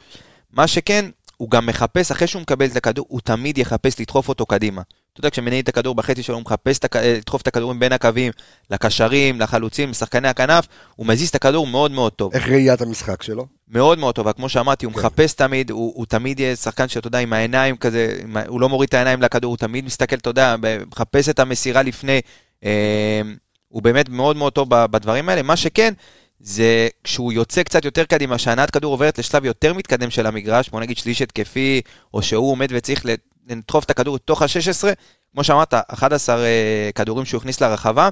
מה שכן, הוא גם מחפש, אחרי שהוא מקבל את הכדור, הוא תמיד יחפש לדחוף אותו קדימה. אתה יודע, כשמניעים את הכדור בחצי שלו, הוא מחפש אה, לדחוף את הכדורים בין הקווים, לקשרים, לחלוצים, לשחקני הכנף, הוא מזיז את הכדור מאוד מאוד טוב. איך ראיית המשחק שלו? מאוד מאוד טובה, כמו שאמרתי, הוא כן. מחפש תמיד, הוא, הוא תמיד יהיה שחקן שאתה יודע, עם העיניים כזה, הוא לא מוריד את העיניים לכדור, הוא תמיד מסתכל, אתה יודע, מחפש את המסירה לפני, אה, הוא באמת מאוד מאוד טוב בדברים האלה. מה שכן, זה כשהוא יוצא קצת יותר קדימה, שהנעת כדור עוברת לשלב יותר מתקדם של המגרש, בוא נגיד שליש התקפי, או שהוא עומד וצריך לדחוף את הכדור לתוך ה-16, כמו שאמרת, 11 אה, כדורים שהוא הכניס לרחבה,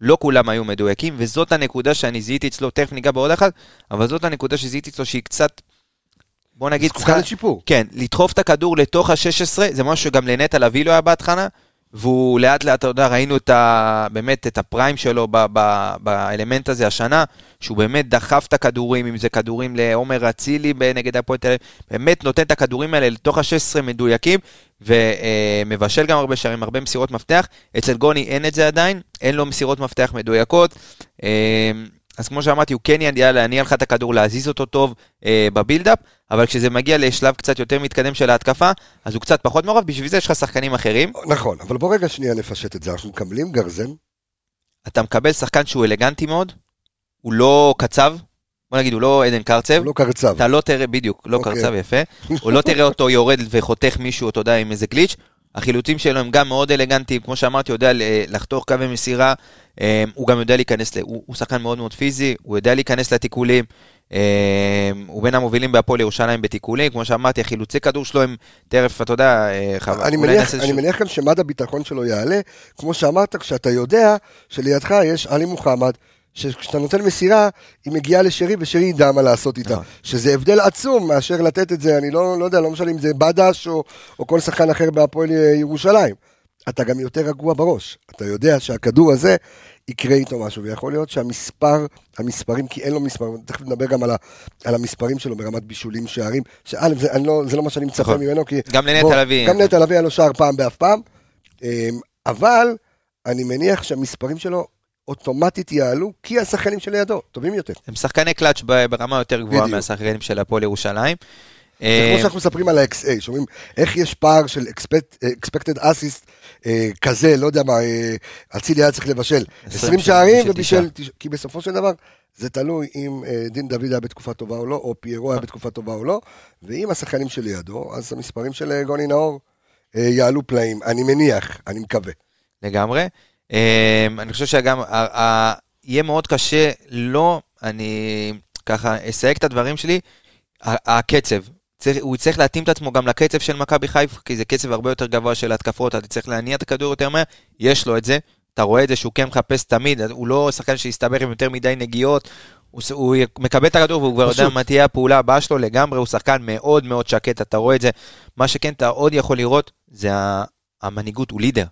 לא כולם היו מדויקים, וזאת הנקודה שאני זיהיתי אצלו, תכף ניגע בעוד אחת, אבל זאת הנקודה שזיהיתי אצלו שהיא קצת, בוא נגיד, זקוקה לשיפור. כן, לדחוף את הכדור לתוך ה-16, זה משהו שגם לנטע לביא לא היה בהתחלה, והוא לאט לאט, אתה יודע, ראינו את ה, באמת את הפריים שלו ב, ב, באלמנט הזה השנה, שהוא באמת דחף את הכדורים, אם זה כדורים לעומר אצילי נגד הפועל תל אביב, באמת נותן את הכדורים האלה לתוך ה-16 מדויקים, ומבשל גם הרבה שערים, הרבה מסירות מפתח. אצל גוני אין את זה עדיין, אין לו מסירות מפתח מדויקות. אה, אז כמו שאמרתי, הוא כן ידע להניע לך את הכדור, להזיז אותו טוב אה, בבילדאפ, אבל כשזה מגיע לשלב קצת יותר מתקדם של ההתקפה, אז הוא קצת פחות מעורב, בשביל זה יש לך שחקנים אחרים. נכון, אבל בוא רגע שנייה נפשט את זה, אנחנו מקבלים גרזן, אתה מקבל שחקן שהוא אלגנטי מאוד, הוא לא קצב, בוא נגיד, הוא לא עדן קרצב. הוא לא קרצב. אתה לא תראה, בדיוק, לא אוקיי. קרצב יפה, הוא לא תראה אותו יורד וחותך מישהו, אתה יודע, עם איזה גליץ'. החילוצים שלו הם גם מאוד אלגנטיים, כמו שאמרתי, יודע ל- לחתוך קווי מסירה, אה, הוא גם יודע להיכנס, הוא, הוא שחקן מאוד מאוד פיזי, הוא יודע להיכנס לתיקולים, אה, הוא בין המובילים בהפועל ירושלים בתיקולים, כמו שאמרתי, החילוצי כדור שלו הם טרף, אתה יודע, אה, חב- אני מניח, אני מניח גם שמד הביטחון שלו יעלה, כמו שאמרת, כשאתה יודע שלידך יש עלי מוחמד, שכשאתה נותן מסירה, היא מגיעה לשרי ושרי ידע מה לעשות איתה. נכון. שזה הבדל עצום מאשר לתת את זה, אני לא, לא יודע, לא משנה אם זה בדש או, או כל שחקן אחר בהפועל ירושלים. אתה גם יותר רגוע בראש. אתה יודע שהכדור הזה יקרה איתו משהו, ויכול להיות שהמספר, המספרים, כי אין לו מספר, תכף נדבר גם על, ה, על המספרים שלו ברמת בישולים, שערים, שא', זה, אני לא, זה לא מה שאני מצפה נכון. ממנו, כי... גם לנטע לביא. גם נטע לביא היה לו שער פעם באף פעם, אמ, אבל אני מניח שהמספרים שלו אוטומטית יעלו, כי השחקנים שלידו טובים יותר. הם שחקני קלאץ' ברמה יותר גבוהה. מהשחקנים של הפועל ירושלים. זה אה, כמו שאנחנו מספרים על ה-XA, שאומרים איך יש פער של expect- expected assist אה, כזה, לא יודע מה, אה, אצילי היה צריך לבשל 20 שערים ובישל, כי בסופו של דבר זה תלוי אם אה, דין דוד היה בתקופה טובה או לא, או פיירו היה בתקופה טובה או לא, ואם השחקנים שלידו, אז המספרים של אה, גוני נאור אה, יעלו פלאים, אני מניח, אני מקווה. לגמרי. אני חושב שגם יהיה מאוד קשה, לא, אני ככה אסייג את הדברים שלי, הקצב. צריך, הוא יצטרך להתאים את עצמו גם לקצב של מכבי חיפה, כי זה קצב הרבה יותר גבוה של התקפות, אתה צריך להניע את הכדור יותר מהר, יש לו את זה, אתה רואה את זה שהוא כן מחפש תמיד, הוא לא שחקן שיסתבך עם יותר מדי נגיעות, הוא, הוא מקבל את הכדור והוא כבר יודע. מה תהיה הפעולה הבאה שלו לגמרי, הוא שחקן מאוד מאוד שקט, אתה רואה את זה. מה שכן אתה עוד יכול לראות, זה המנהיגות, הוא לידר.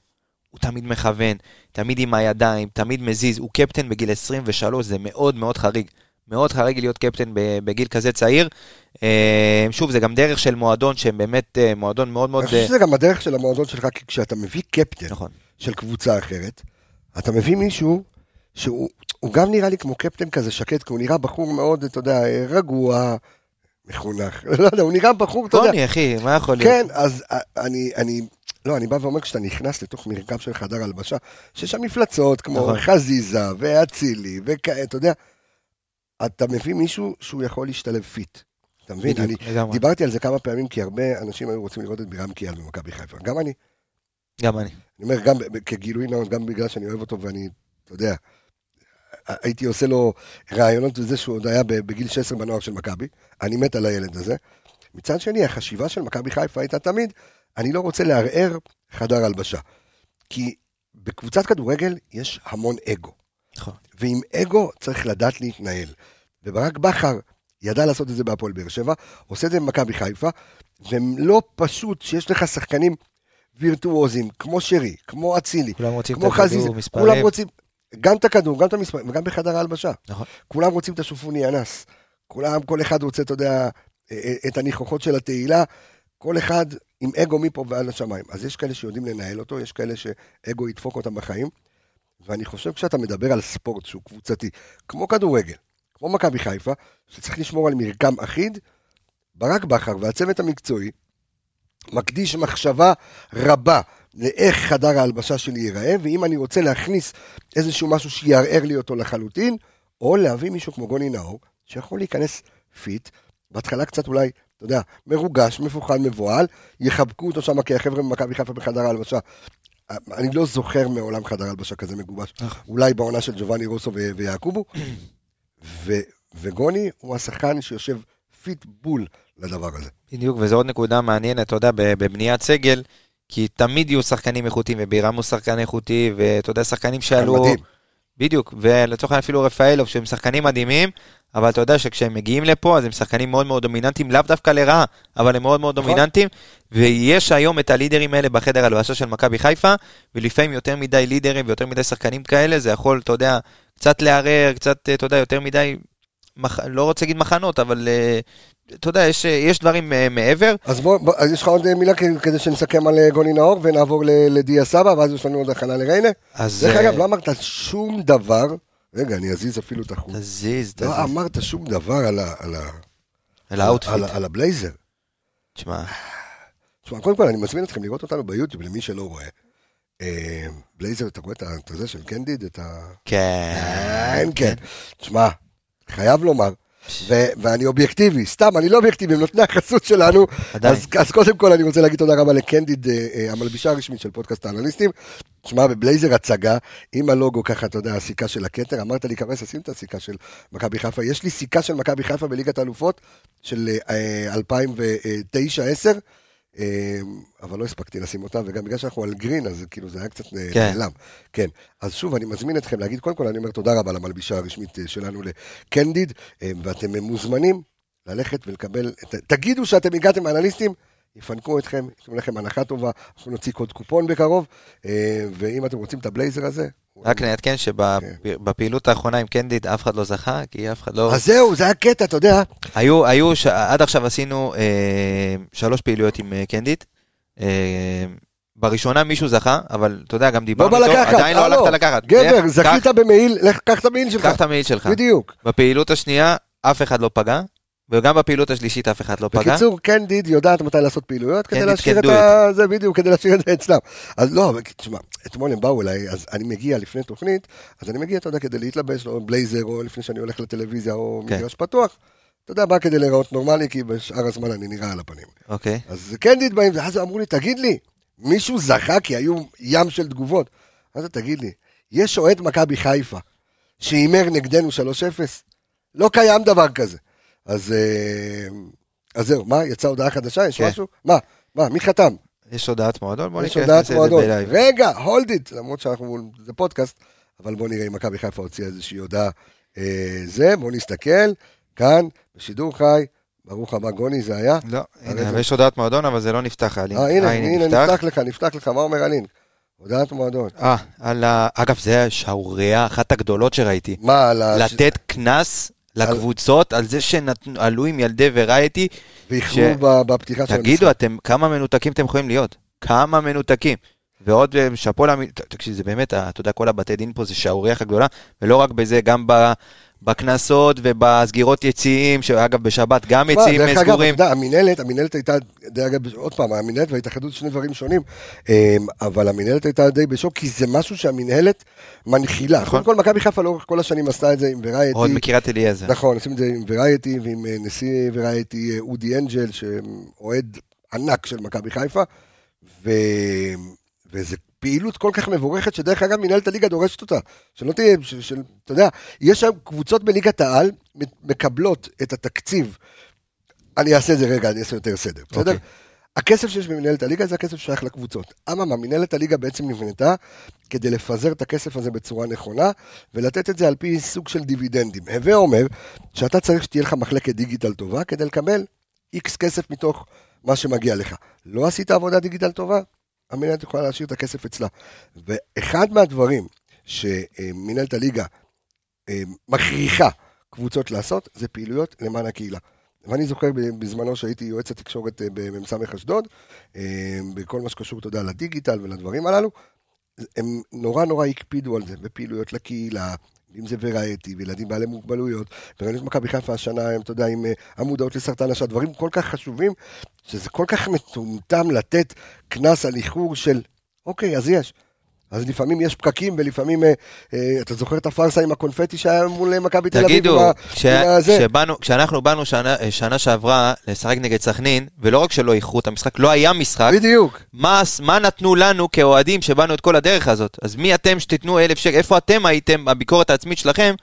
הוא תמיד מכוון, תמיד עם הידיים, תמיד מזיז, הוא קפטן בגיל 23, זה מאוד מאוד חריג. מאוד חריג להיות קפטן בגיל כזה צעיר. אה, שוב, זה גם דרך של מועדון שהם באמת אה, מועדון מאוד מאוד... אני חושב שזה גם הדרך של המועדון שלך, כי כשאתה מביא קפטן נכון. של קבוצה אחרת, אתה מביא מישהו שהוא הוא גם נראה לי כמו קפטן כזה שקט, כי הוא נראה בחור מאוד, אתה יודע, רגוע, מחונך, לא יודע, הוא נראה בחור, אתה יודע, טוני, אחי, מה יכול להיות? כן, אז אה, אני, אני, לא, אני בא ואומר, כשאתה נכנס לתוך מרקם של חדר הלבשה, שיש שם מפלצות כמו נכון. חזיזה ואצילי, ואתה יודע, אתה מביא מישהו שהוא יכול להשתלב fit. אתה מבין? אני. דיברתי על זה כמה פעמים, כי הרבה אנשים היו רוצים לראות את בירם קיאל במכבי חיפה. גם אני. גם אני. אני אומר, גם כגילוי נאות, גם בגלל שאני אוהב אותו ואני, אתה יודע, הייתי עושה לו ראיונות וזה שהוא עוד היה בגיל 16 בנוער של מכבי, אני מת על הילד הזה. מצד שני, החשיבה של מכבי חיפה הייתה תמיד, אני לא רוצה לערער חדר הלבשה. כי בקבוצת כדורגל יש המון אגו, נכון. ועם אגו צריך לדעת להתנהל. וברק בכר ידע לעשות את זה בהפועל באר שבע, עושה את זה במכבי חיפה, ולא פשוט שיש לך שחקנים וירטואוזים, כמו שרי, כמו אצילי, כמו הכדור, כולם. רוצים, גם את הכדור, גם את המספרים, וגם בחדר ההלבשה. נכון. כולם רוצים את השופוני אנס. כולם, כל אחד רוצה, אתה יודע, אה, את הניחוחות של התהילה. כל אחד עם אגו מפה ועד לשמיים. אז יש כאלה שיודעים לנהל אותו, יש כאלה שאגו ידפוק אותם בחיים. ואני חושב כשאתה מדבר על ספורט שהוא קבוצתי, כמו כדורגל, כמו מכבי חיפה, שצריך לשמור על מרקם אחיד, ברק בכר והצוות המקצועי מקדיש מחשבה רבה לאיך חדר ההלבשה שלי ייראה, ואם אני רוצה להכניס איזשהו משהו שיערער לי אותו לחלוטין, או להביא מישהו כמו גוני נאור, שיכול להיכנס fit, בהתחלה קצת אולי, אתה יודע, מרוגש, מפוחד, מבוהל, יחבקו אותו שם, כי החבר'ה ממכבי חיפה בחדר ההלבשה. אני לא זוכר מעולם חדר הלבשה כזה מגובש. נכון. אולי בעונה של ג'ובאני רוסו ויעקובו. וגוני הוא השחקן שיושב fit בול לדבר הזה. בדיוק, וזו עוד נקודה מעניינת, אתה יודע, בבניית סגל, כי תמיד יהיו שחקנים איכותיים, ובירם הוא שחקן איכותי, ואתה יודע, שחקנים שעלו... מדהים. בדיוק, ולצורך העניין אפילו רפאלוב, שהם שחקנים מדהימים, אבל אתה יודע שכשהם מגיעים לפה, אז הם שחקנים מאוד מאוד דומיננטיים, לאו דווקא לרעה, אבל הם מאוד מאוד נכון. דומיננטיים, ויש היום את הלידרים האלה בחדר הלבשה של מכבי חיפה, ולפעמים יותר מדי לידרים ויותר מדי שחקנים כאלה, זה יכול, אתה יודע, קצת לערער, קצת, אתה יודע, יותר מדי, מח... לא רוצה להגיד מחנות, אבל אה, אתה יודע, יש, יש דברים אה, מעבר. אז בוא, בוא, אז יש לך עוד אה, מילה כדי שנסכם על אה, גוני נאור ונעבור לדיה סבא, ואז יש לנו עוד הכנה לריינה. אז... דרך אגב, לא אמרת שום דבר, רגע, אני אזיז אפילו את החוט. תזיז, תזיז. לא אמרת שום דבר על ה- על ה- על ה outfit. על על הבלייזר. תשמע, תשמע, קודם כל אני מזמין אתכם לראות אותנו ביוטיוב, למי שלא רואה. אה, בלייזר, אתה רואה את ה- את הזה של קנדיד? את ה... כן. כן, כן. תשמע, חייב לומר, ו- ואני אובייקטיבי, סתם, אני לא אובייקטיבי, הם נותני החסות שלנו. אז, אז קודם כל אני רוצה להגיד תודה רבה לקנדיד, אה, אה, המלבישה הרשמית של פודקאסט האנליסטים. תשמע, בבלייזר הצגה, עם הלוגו ככה, אתה יודע, הסיכה של הכתר, אמרת לי, קרס, שים את הסיכה של מכבי חיפה. יש לי סיכה של מכבי חיפה בליגת האלופות של אה, 2009-2010. אה, אבל לא הספקתי לשים אותה, וגם בגלל שאנחנו על גרין, אז כאילו זה היה קצת אה, כן. נעלם. כן. אז שוב, אני מזמין אתכם להגיד, קודם כל אני אומר תודה רבה למלבישה הרשמית אה, שלנו לקנדיד, ואתם מוזמנים ללכת ולקבל, תגידו שאתם הגעתם מאנליסטים, יפנקו אתכם, ייתנו לכם הנחה טובה, אנחנו נוציא קוד קופון בקרוב, ואם אתם רוצים את הבלייזר הזה, רק נעדכן שבפעילות האחרונה עם קנדיד אף אחד לא זכה, כי אף אחד לא... אז זהו, זה היה קטע, אתה יודע, היו, היו, ש... עד עכשיו עשינו אה, שלוש פעילויות עם אה, קנדיד. אה, בראשונה מישהו זכה, אבל אתה יודע, גם לא דיברנו בא איתו, עדיין לא הלו, הלכת לקחת. גבר, זכית במעיל, לך, קח את המעיל שלך. קח את המעיל שלך. בדיוק. בפעילות השנייה, אף אחד לא פגע, וגם בפעילות השלישית אף אחד לא פגע. בקיצור, קנדיד יודעת מתי לעשות פעילויות כדי להשאיר את ה... זה בדיוק, כדי להשאיר את זה אצלם. אז לא, תשמע, אתמול הם באו אליי, אז אני מגיע לפני תוכנית, אז אני מגיע, אתה יודע, כדי להתלבש, או בלייזר, או לפני שאני הולך לטלוויזיה, או כן. מגרש פתוח. אתה יודע, בא כדי להיראות נורמלי, כי בשאר הזמן אני נראה על הפנים. אוקיי. אז קנדיד באים, ואז אמרו לי, תגיד לי, מישהו זכה כי היו ים של תגובות. אז תגיד לי, יש אוהד מכבי חיפה שהימר נגדנו 3-0? לא קיים דבר כזה. אז, אה, אז זהו, מה, יצאה הודעה חדשה? יש כן. משהו? מה? מה, מי חתם? יש הודעת מועדון, בוא יש ניכנס לזה. בלייב. רגע, hold it, למרות שאנחנו, זה פודקאסט, אבל בוא נראה אם מכבי חיפה הוציאה איזושהי הודעה. אה, זה, בוא נסתכל, כאן, בשידור חי, ברוך הבא גוני, זה היה? לא, הנה, זה- יש הודעת מועדון, אבל זה לא נפתח הלינק. אה, הנה, הנה, נפתח לך, נפתח לך, מה אומר הלינק? הודעת מועדון. אה, על ה... אגב, זה שערורייה, אחת הגדולות שראיתי. מה, על ה... לתת קנס לקבוצות על זה שעלו עם ילדי ורייטי. ואיחרו ש- בפתיחה של תגידו, אתם, כמה מנותקים אתם יכולים להיות? כמה מנותקים? ועוד אה, שאפו, למ- תקשיב, זה באמת, אתה יודע, כל הבתי דין פה זה שערורייה אחת גדולה, ולא רק בזה, גם ב- בקנסות ובסגירות יציאים, שאגב, בשבת גם יציאים דרך אגב, אתה סגורים. המינהלת, המינהלת הייתה, דרך אגב, עוד פעם, המינהלת וההתאחדות שני דברים שונים, אמ, אבל המינהלת הייתה די בשוק, כי זה משהו שהמינהלת מנחילה. נכון. קודם כל, מכבי חיפה לאורך כל השנים עשתה את זה עם ורייטי. עוד מקריית אליעזר. נכון, עושים את זה עם ורייטי ועם אה, נשיא ורייטי אה, אודי אנג'ל, שאוהד ענק של מכבי חיפה, ו... וזה פעילות כל כך מבורכת, שדרך אגב מנהלת הליגה דורשת אותה. שלא תהיה, ש... של... אתה יודע, יש שם קבוצות בליגת העל מקבלות את התקציב. אני אעשה את זה רגע, אני אעשה יותר סדר, בסדר? אוקיי. הכסף שיש במנהלת הליגה זה הכסף ששייך לקבוצות. אממה, מנהלת הליגה בעצם נבנתה כדי לפזר את הכסף הזה בצורה נכונה, ולתת את זה על פי סוג של דיבידנדים. הווה אומר שאתה צריך שתהיה לך מחלקת דיגיטל טובה כדי לקבל איקס כסף מתוך מה שמגיע לך. לא עשית עבודת דיגיטל טובה, המנהלת יכולה להשאיר את הכסף אצלה. ואחד מהדברים שמנהלת הליגה אה, מכריחה קבוצות לעשות, זה פעילויות למען הקהילה. ואני זוכר בזמנו שהייתי יועץ התקשורת אה, במ"ס אשדוד, אה, בכל מה שקשור, אתה יודע, לדיגיטל ולדברים הללו, הם נורא נורא הקפידו על זה, בפעילויות לקהילה, אם זה וראייטי, וילדים בעלי מוגבלויות, וראינו את מכבי חיפה השנה, אתה יודע, עם אה, המודעות לסרטן השד, דברים כל כך חשובים, שזה כל כך מטומטם לתת קנס על איחור של, אוקיי, אז יש. אז לפעמים יש פקקים, ולפעמים, אה, אה, אתה זוכר את הפארסה עם הקונפטי שהיה מול אה, מכבי תל אביב? תגידו, כשאנחנו באנו שנה- שנה שעברה לשחק נגד סכנין, ולא רק שלא איחרו את המשחק, לא היה משחק, בדיוק. מה, מה נתנו לנו כאוהדים שבאנו את כל הדרך הזאת? אז מי אתם שתיתנו אלף שקל? איפה אתם הייתם, הביקורת העצמית שלכם,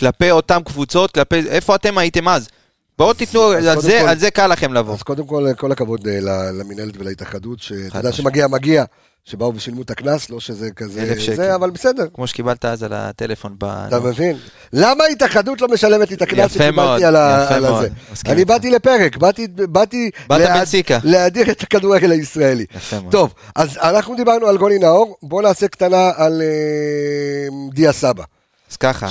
כלפי אותן קבוצות, כלפי... איפה אתם הייתם אז? בואו תיתנו, אז על זה, כל- על זה קל לכם לבוא. אז קודם כל, כל הכבוד למינהלת ולהתאחדות, שאתה יודע. שמגיע, מגיע, שבאו ושילמו את הקנס, לא שזה כזה... אלף שקל. זה, אבל בסדר, כמו שקיבלת אז על הטלפון. ב... אתה מבין? למה ההתאחדות לא משלמת לי את הקנס יפה מאוד, שקיבלתי על ה- יפה מאוד, הזה? מסכים אני. באתי לפרק, באתי- באתי באת בציקה. להדיר את הכדורגל הישראלי. יפה מאוד. טוב, אז אנחנו דיברנו על גולי נאור, בואו נעשה קטנה על אה, דיה סבא. אז ככה,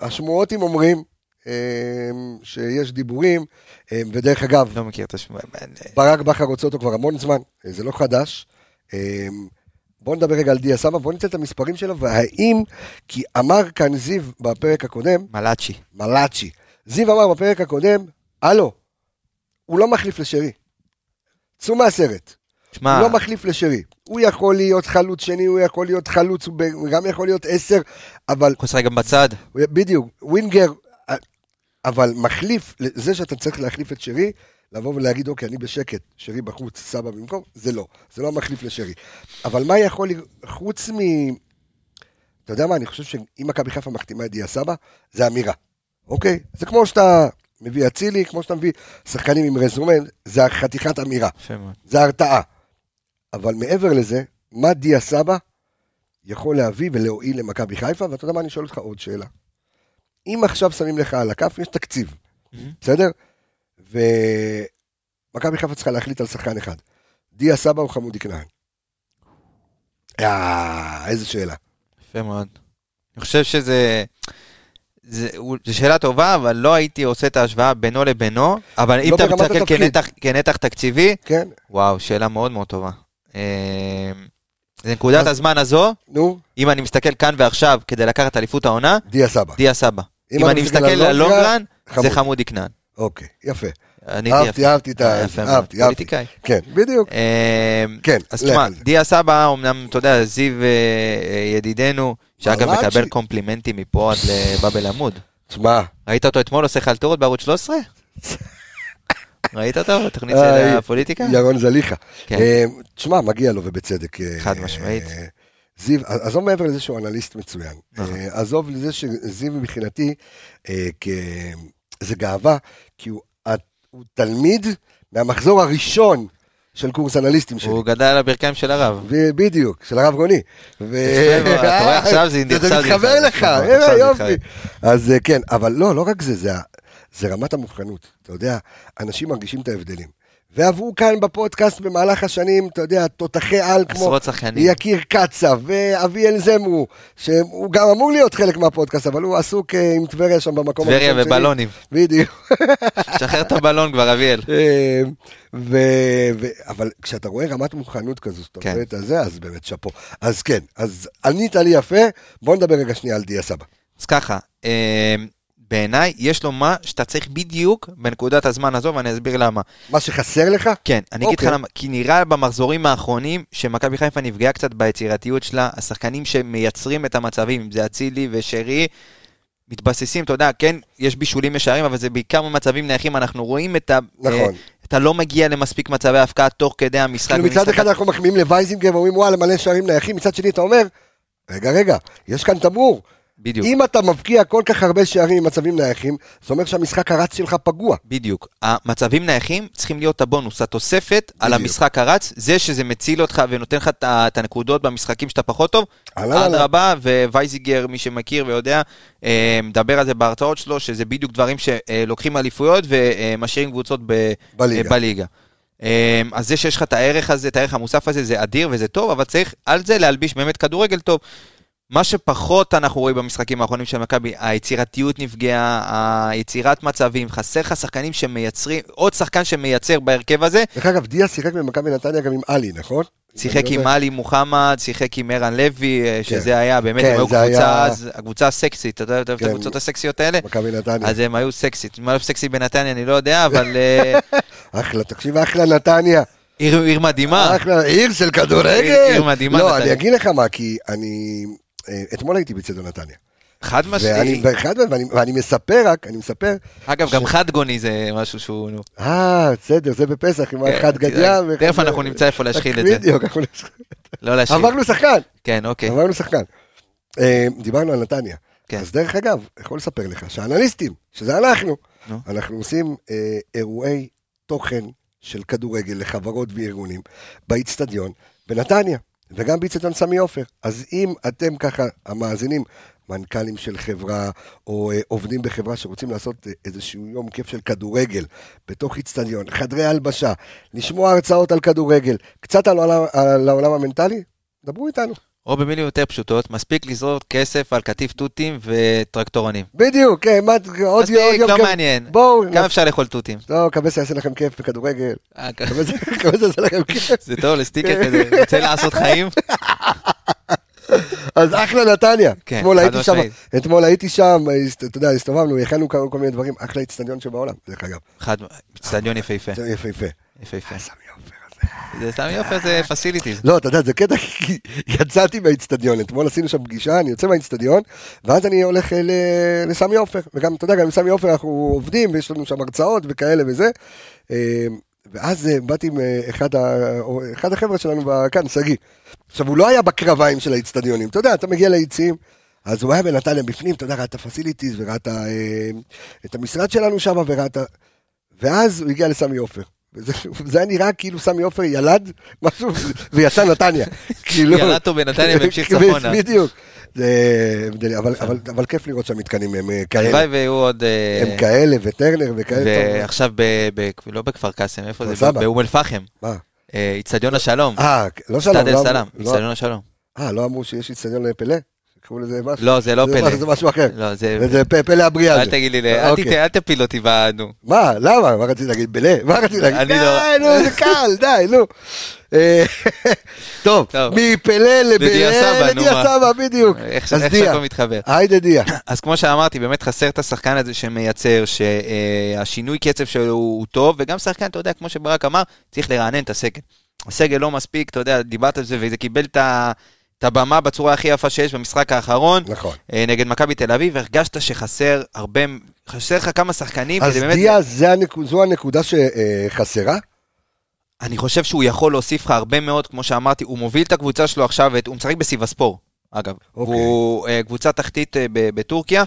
שהשמועות אומרים אה, שיש דיבורים, אה, ודרך אגב, לא מכיר את השמוע. ברק בכר רוצה אותו כבר המון זמן, זה לא חדש. אה, בואו נדבר רגע על דיה סבא, בואו ניתן את המספרים שלו, והאם, כי אמר כאן זיו בפרק הקודם, מלאצ'י. מלאצ'י, זיו אמר בפרק הקודם, הלו, הוא לא מחליף לשרי. צאו מהסרט. שמע, הוא לא מחליף לשרי. הוא יכול להיות חלוץ שני, הוא יכול להיות חלוץ, הוא הוא גם יכול להיות עשר, אבל יכול לשחק גם בצד. בדיוק, ווינגר, אבל מחליף, זה שאתה צריך להחליף את שרי, לבוא ולהגיד, אוקיי, אני בשקט, שרי בחוץ, סבא במקום, זה לא, זה לא מחליף לשרי. אבל מה יכול, חוץ מ... אתה יודע מה, אני חושב שאם מכבי חיפה מחתימה את דיה סבא, זה אמירה, אוקיי? זה כמו שאתה מביא אצילי, כמו שאתה מביא שחקנים עם רזומן, זה חתיכת אמירה. מאוד. זה הרתעה. אבל מעבר לזה, מה דיה סבא יכול להביא ולהועיל למכבי חיפה? ואתה יודע מה, אני שואל אותך עוד שאלה. אם עכשיו שמים לך על הכף, יש תקציב, בסדר? ומכבי חיפה צריכה להחליט על שחקן אחד. דיה סבא או חמודי כנען? אה, איזה שאלה. יפה מאוד. אני חושב שזה... זו שאלה טובה, אבל לא הייתי עושה את ההשוואה בינו לבינו, אבל אם לא אתה ברמת מסתכל. כנתח- כנתח תקציבי, כן? וואו, שאלה מאוד מאוד טובה. לנקודת אז- הזמן הזו, נו, אם אני מסתכל כאן ועכשיו כדי לקחת אליפות העונה, דיה סבא. דיה סבא. אם אם אני מסתכל על לונגרן, זה חמוד. חמודי כנען. אוקיי, יפה. אהבתי. אהבתי את ה... אה. אהבתי, אהבתי. פוליטיקאי. כן, בדיוק. אה, כן, אז תשמע. דיה סבא, אמנם, אתה יודע, זיו אה, אה, ידידנו, שאגב. מקבל קומפלימנטים מפה עד לבאבל עמוד. תשמע, ראית אותו אתמול עושה חלטורות בערוץ 13? ראית אותו? בתוכנית אה, של הפוליטיקה? ירון זליכה. כן. תשמע, מגיע לו ובצדק. חד משמעית. זיו, עזוב מעבר לזה שהוא אנליסט מצוין. נכון. עזוב לזה שזיו מבחינתי, זה גאווה, כי הוא הוא תלמיד מהמחזור הראשון של קורס אנליסטים שלי. הוא גדל על הברכיים של הרב. בדיוק, של הרב גוני. אתה רואה, עכשיו זה עכשיו זה מתחבר לך, נכון, אה, עכשיו זה יופי. אז אה, כן, אבל לא, לא רק זה, זה רמת המובחנות. אתה יודע, אנשים מרגישים את ההבדלים. ועברו כאן בפודקאסט במהלך השנים, אתה יודע, תותחי על כמו עשרות שחקנים. יקיר קצב ואביאל זמרו, שהוא גם אמור להיות חלק מהפודקאסט, אבל הוא עסוק אה, עם טבריה שם במקום טבריה הראשון שלי. ובלונים. בדיוק. שחרר את הבלון כבר, אביאל. אה, ו- ו- אבל כשאתה רואה רמת מוכנות כזו, שאתה כן. רואה את הזה, אז באמת שאפו. אז כן, אז ענית לי יפה, בוא נדבר רגע שנייה על דיה סבא. אז ככה, אה, בעיניי יש לו מה שאתה צריך בדיוק בנקודת הזמן הזו, ואני אסביר למה. מה שחסר לך? כן, אני אגיד לך אוקיי. למה, כי נראה במחזורים האחרונים שמכבי חיפה נפגעה קצת ביצירתיות שלה, השחקנים שמייצרים את המצבים, אם זה אצילי ושרי, מתבססים, אתה יודע, כן, יש בישולים משערים, אבל זה בעיקר במצבים נייחים, אנחנו רואים את ה... נכון. אה, אתה לא מגיע למספיק מצבי הפקעה תוך כדי המשחק. כאילו מצד אחד אנחנו מחמיאים לווייזינגר ואומרים וואלה מלא שערים נייחים, מצד שני אתה אומר, רגע רגע, יש כאן תמרור. בדיוק. אם אתה מבקיע כל כך הרבה שערים עם מצבים נייחים, זה אומר שהמשחק הרץ שלך פגוע. בדיוק. המצבים נייחים צריכים להיות הבונוס, התוספת על בדיוק. המשחק הרץ, זה שזה מציל אותך ונותן לך את הנקודות במשחקים שאתה פחות טוב. אדרבה, ווייזיגר, מי שמכיר ויודע, אה, מדבר על זה בהרצאות שלו, שזה בדיוק דברים שלוקחים אליפויות ומשאירים קבוצות ב- בליגה. אה, בליגה. אה, אז זה שיש לך את הערך הזה, את הערך המוסף הזה, זה אדיר וזה טוב, אבל צריך על זה להלביש באמת כדורגל טוב. מה שפחות אנחנו רואים במשחקים האחרונים של מכבי, היצירתיות נפגעה, היצירת מצבים, חסר לך שחקנים שמייצרים, עוד שחקן שמייצר בהרכב הזה, דרך אגב, דיה שיחק במכבי נתניה גם עם עלי, נכון? שיחק לא עם יודע. עלי מוחמד, שיחק עם ערן לוי, אה, שזה היה באמת, כן, הם היו קבוצה, אז- הקבוצה הסקסית, אתה יודע, את כן. הקבוצות הסקסיות האלה? מכבי נתניה. אז הם היו סקסית, מה סקסי בנתניה אני לא יודע, אבל אה, אחלה, תקשיב, אחלה נתניה. עיר מדהימה. אחלה, עיר של כדורגל. עיר- מדהימה, לא. אני אגיד לך מה, כי אני... אה, אתמול הייתי בצדו נתניה. חד מהם, ואני, ואני מספר רק, אני מספר, אגב, גם חד גוני זה משהו שהוא... אה, בסדר, זה בפסח, עם כן, האחד גדיה. תכף אנחנו נמצא איפה להשחיל את זה. בדיוק, אנחנו נשחיל. לא להשחיל. עברנו שחקן, כן, אוקיי. עברנו שחקן. אה, דיברנו על נתניה. כן. אז דרך אגב, יכול לספר לך שהאנליסטים, שזה אנחנו, נו. אנחנו עושים אה, אירועי תוכן של כדורגל לחברות וארגונים באיצטדיון, בנתניה, וגם באיצטדיון סמי עופר. אז אם אתם ככה, המאזינים, מנכ"לים של חברה, או אה, עובדים בחברה שרוצים לעשות אה, איזשהו יום כיף של כדורגל, בתוך איצטדיון, חדרי הלבשה, לשמוע הרצאות על כדורגל, קצת על העולם, על העולם המנטלי, דברו איתנו. או במילים יותר פשוטות, מספיק לזרוק כסף על קטיף תותים וטרקטורונים. בדיוק, כן, מה, עוד יום, עוד מספיק, לא. מעניין. בואו, כמה אפשר לאכול תותים? לא, מקווה שיעשה לכם כיף בכדורגל. אה, זה- מקווה זה יעשה לכם כיף. זה טוב לסטיקר כזה, רוצה לעשות חיים? אז אחלה נתניה. כן, אתמול הייתי שם. אתמול הייתי שם, אתה יודע, הסתובבנו, הכנו כל מיני דברים, אחלה איצטדיון שבעולם, דרך אגב. אצטדיון יפהפה, יפהפה. יפהפה. זה סמי עופר זה facilities. לא, אתה יודע, זה קטע, כי יצאתי מהאיצטדיון, אתמול עשינו שם פגישה, אני יוצא מהאיצטדיון, ואז אני הולך אה, לסמי עופר, וגם, אתה יודע, גם עם סמי עופר אנחנו עובדים, ויש לנו שם הרצאות וכאלה וזה. אה, ואז אה, באתי עם אה, אחד, ה... או אחד החבר'ה שלנו כאן, שגיא. עכשיו, הוא לא היה בקרביים של האיצטדיונים, אתה יודע, אתה מגיע ליציעים, אז הוא היה בנתניה בפנים, אתה יודע, ראה את הפסיליטיז, וראה. אה, את המשרד שלנו שם, וראה את ה... ואז הוא הגיע לסמי עופר. וזה, זה היה נראה כאילו סמי עופר ילד משהו ויצא נתניה. כאילו, ילד אותו בנתניה והמשיך צפונה. בדיוק. זה אבל, אבל, אבל כיף לראות שהמתקנים הם אה, כאלה. הלוואי ויהיו עוד... אה, הם כאלה, וטרנר וכאלה. ועכשיו, ב- ב- לא בכפר קסם, איפה זה? באום אל-פחם. מה? אה, איצטדיון השלום. אה, לא שלום. סטאד לא אל-סלאם. אמרו- לא- איצטדיון השלום. אה, לא אמרו שיש איצטדיון לפלא? קראו לזה משהו? לא, זה לא זה פלא. זה משהו אחר. לא, זה... וזה פ- פלא הבריאה. אל. תגיד לי, אל אוקיי. אל תפיל אותי ב... נו. מה? למה? מה רציתי להגיד? בלה? מה רציתי להגיד? אני די, לא- נו, זה קל, די, נו. אה, טוב, סבא, לבלה, לדיה? סבא, בדיוק. איך שהכל מתחבר. היידה דיה. אז כמו שאמרתי, באמת חסר את השחקן הזה שמייצר, שהשינוי קצב שלו הוא טוב, וגם שחקן, אתה יודע, כמו שברק אמר, צריך לרענן את הסגל. הסגל לא מספיק, אתה יודע, דיברת על זה, וזה קיבל את ה- את הבמה בצורה הכי יפה שיש במשחק האחרון, נכון. אה, נגד מכבי תל אביב, הרגשת שחסר הרבה, חסר לך כמה שחקנים, אז באמת... דיה, זה הנקו- זו הנקודה שחסרה? אני חושב שהוא יכול להוסיף לך הרבה מאוד, כמו שאמרתי, הוא מוביל את הקבוצה שלו עכשיו, הוא משחק בסיבספור, אגב. אוקיי. הוא אה, קבוצה תחתית אה, בטורקיה,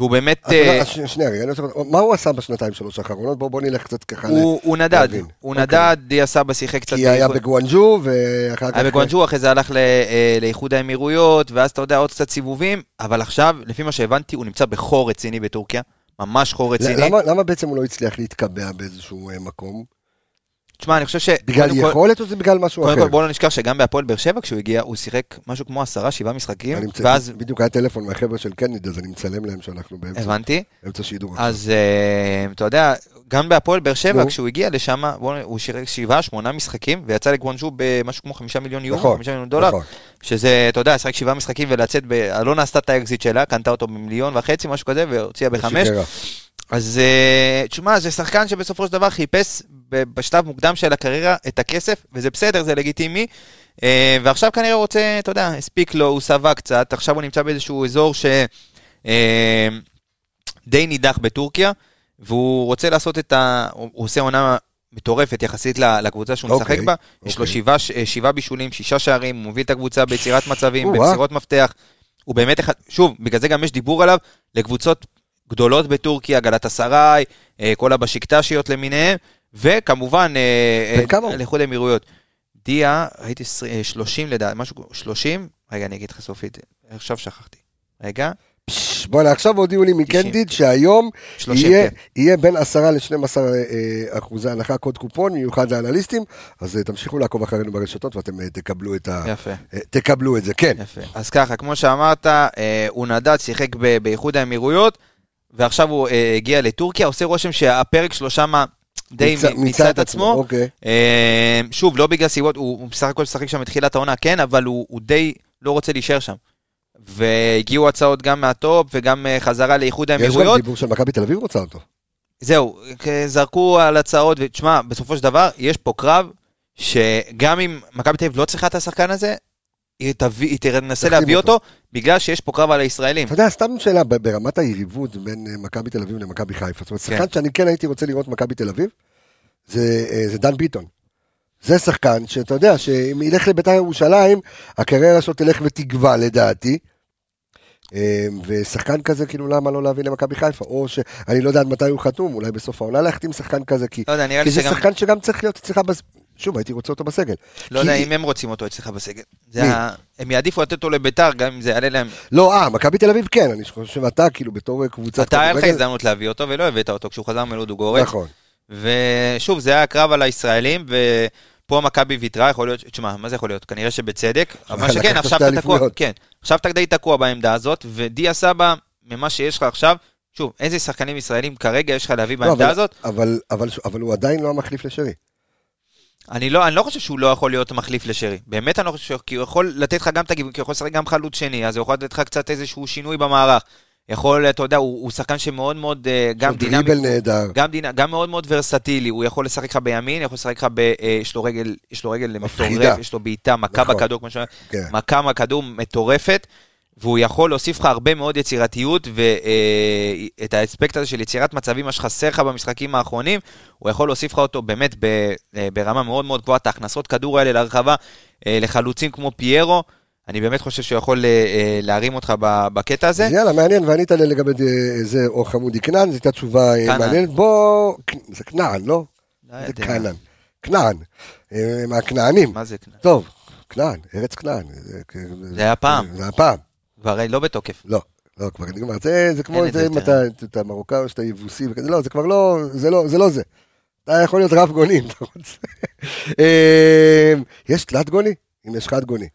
והוא באמת... אה, שנייה, רגע. מה הוא עשה בשנתיים שלוש האחרונות? בואו בוא נלך קצת ככה. ל- הוא הוא נדד, להבין. הוא אוקיי. נדד, דיה סבא שיחק קצת... כי היה בגואנג'ו, ואחר כך... היה בגואנג'ו, אחרי זה הלך אה, לאיחוד האמירויות, ואז אתה יודע, עוד קצת סיבובים, אבל עכשיו, לפי מה שהבנתי, הוא נמצא בחור רציני בטורקיה, ממש חור רציני. למה- למה בעצם הוא לא הצליח להתקבע באיזשהו אה, מקום? תשמע, אני חושב ש... בגלל קודם כל- יכולת או זה בגלל משהו קודם אחר? כל, בואו לא נשכח שגם בהפועל באר שבע, כשהוא הגיע, הוא שיחק משהו כמו עשרה, שבעה משחקים, אני מצ- ואז בדיוק היה טלפון מהחבר'ה של קנדיד, אז אני מצלם להם שאנחנו באמצע הבנתי. באמצע שידור. אז אה, אתה יודע, גם בהפועל באר שבע. כשהוא הגיע לשם, הוא שיחק שבעה, שמונה משחקים, ויצא לגוונג'ו במשהו כמו חמישה מיליון יורו, נכון, חמישה מיליון דולר, נכון. שזה, אתה יודע, לשחק שבעה משחקים ולצאת, ב... אלונה עשתה את האקזיט שלה, קנתה אותו במיליון וחצי, משהו כזה, והוציאה בחמש. אז אה, תשמע, זה שחקן שבסופו של דבר חיפש בשלב מוקדם של הקריירה את הכסף, וזה בסדר, זה לגיטימי. אה, ועכשיו כנראה הוא רוצה, אתה יודע, הספיק לו, הוא שבע קצת, עכשיו הוא נמצא באיזשהו אזור ש... אה, נידח בטורקיה, והוא רוצה לעשות את ה... הוא עושה עונה מטורפת יחסית לקבוצה שהוא משחק אוקיי, בה. יש לו אוקיי. שבעה אה, שבעה בישולים, שישה שערים, הוא מוביל את הקבוצה ביצירת מצבים. במסירות מפתח. הוא באמת אחד, שוב, בגלל זה גם יש דיבור עליו לקבוצות גדולות בטורקיה, גלת אסריי, אה, כל הבשיקטשיות למיניהם, וכמובן, אה, בן אה? לאיחוד האמירויות. דיה, הייתי עשר- אה, 30 לדעת, משהו, 30? רגע, אני אגיד לך סופית, עכשיו שכחתי. רגע, בוא'נה, עכשיו הודיעו לי מקנדיד שהיום 30, יהיה- כן. יהיה בין 10 ל-12 אה, אחוזי הנחה קוד קופון, מיוחד לאנליסטים, אז אה, תמשיכו לעקוב אחרינו ברשתות ואתם אה, תקבלו את ה- יפה. אה, תקבלו את זה, כן. יפה. אז ככה, כמו שאמרת, אה, הוא נדד, שיחק באיחוד האמירויות, ועכשיו הוא אה, הגיע לטורקיה, עושה רושם שהפרק שלו שמה די מיצה- את עצמו. אוקיי. אה, שוב, לא בגלל סיבות, הוא, הוא בסך הכל שיחק שם מתחילת העונה, כן, אבל הוא, הוא די לא רוצה להישאר שם. והגיעו הצעות גם מהטופ וגם אה, חזרה לאיחוד יש גם האמירויות. דיבור של מכבי תל אביב רוצה אותו. זהו, כ- זרקו על הצעות, ותשמע, בסופו של דבר, יש פה קרב, שגם אם מכבי תל אביב לא צריכה את השחקן הזה, היא, תביא, היא תנסה להביא אותו. אותו, בגלל שיש פה קרב על הישראלים. אתה יודע, סתם שאלה, ברמת היריבות בין אה, מכבי תל אביב למכבי חיפה, זאת אומרת, כן. שחקן שאני כן הייתי רוצה לראות במכבי תל אביב, זה אה, זה דן ביטון. זה שחקן שאתה יודע, שאם ילך לבית"ר ירושלים, הקריירה שלו תלך ותגווע לדעתי. אה, ושחקן כזה, כאילו, למה לא להביא למכבי חיפה? או שאני לא יודע עד מתי הוא חתום, אולי בסוף העונה להחתים שחקן כזה, כי לא יודע, כי זה שגם... שחקן שגם צריך להיות אצלך, בס- שוב, הייתי רוצה אותו בסגל. לא כי- יודע אם הם רוצים אותו אצלך בסגל. מי? ה- הם יעדיפו לתת אותו לביתר, גם אם זה יעלה להם. לא, אה, מכבי תל אביב כן, אני חושב שאתה, כאילו, בתור קבוצת אתה היה לך הזדמנות להביא אותו ולא הבאת אותו כשהוא חזר מלודוגורץ. נכון. ושוב, זה היה קרב על הישראלים, ופה מכבי ויתרה, יכול להיות, תשמע, מה זה יכול להיות? כנראה שבצדק, אבל מה שכן, עכשיו אתה תקוע. כן, עכשיו אתה די תקוע בעמדה הזאת, ודיה סבא, ממה שיש לך עכשיו, שוב, איזה שחקנים ישראלים כרגע יש לך להביא לא, בעמדה אבל- הזאת? אבל- אבל אבל הוא עדיין לא המחליף לשרי. אני לא, אני לא חושב שהוא לא יכול להיות מחליף לשרי. באמת אני לא חושב, כי הוא יכול לתת לך גם את הגיוון, כי הוא יכול לשחק גם חלוץ שני, אז הוא יכול לתת לך קצת איזשהו שינוי במערך. יכול, אתה יודע, הוא, הוא שחקן שמאוד מאוד, אה, גם דינמי, דריבל נהדר. גם, דינ... גם מאוד מאוד ורסטילי, הוא יכול לשחק לך בימין, יכול לשחק לך ב... אה, יש לו רגל, יש לו רגל. מטורף, יש לו בעיטה, מכה נכון. בכדור, כמו ש... כן. מכה מהכדור מטורפת, והוא יכול להוסיף לך הרבה מאוד יצירתיות, ואת האספקט הזה של יצירת מצבים, מה שחסר לך במשחקים האחרונים, הוא יכול להוסיף לך אותו באמת. אה, ברמה מאוד מאוד גבוהה, את ההכנסות כדור האלה להרחבה, אה, לחלוצים כמו פיירו. אני באמת חושב שהוא יכול אה, אה, להרים אותך בקטע הזה. יאללה, מעניין, וענית לי לגבי אה, זה, או חמודי כנען, זו הייתה תשובה אה. מעניינת. בוא, זה כנען, לא? לא זה. כנען. כנען. אה, מהכנענים. מה זה כנען? טוב, כנען, ארץ כנען. זה היה פעם. זה היה פעם. כבר לא בתוקף. לא, לא, כבר נגמר. זה, זה כמו, זה אם. אתה, אתה מרוקאי או שאתה יבוסי וכזה, לא, זה כבר לא, זה לא, זה לא זה. אתה יכול להיות רב גוני אם אתה רוצה. אה, יש תלת גוני? אם יש חד גוני.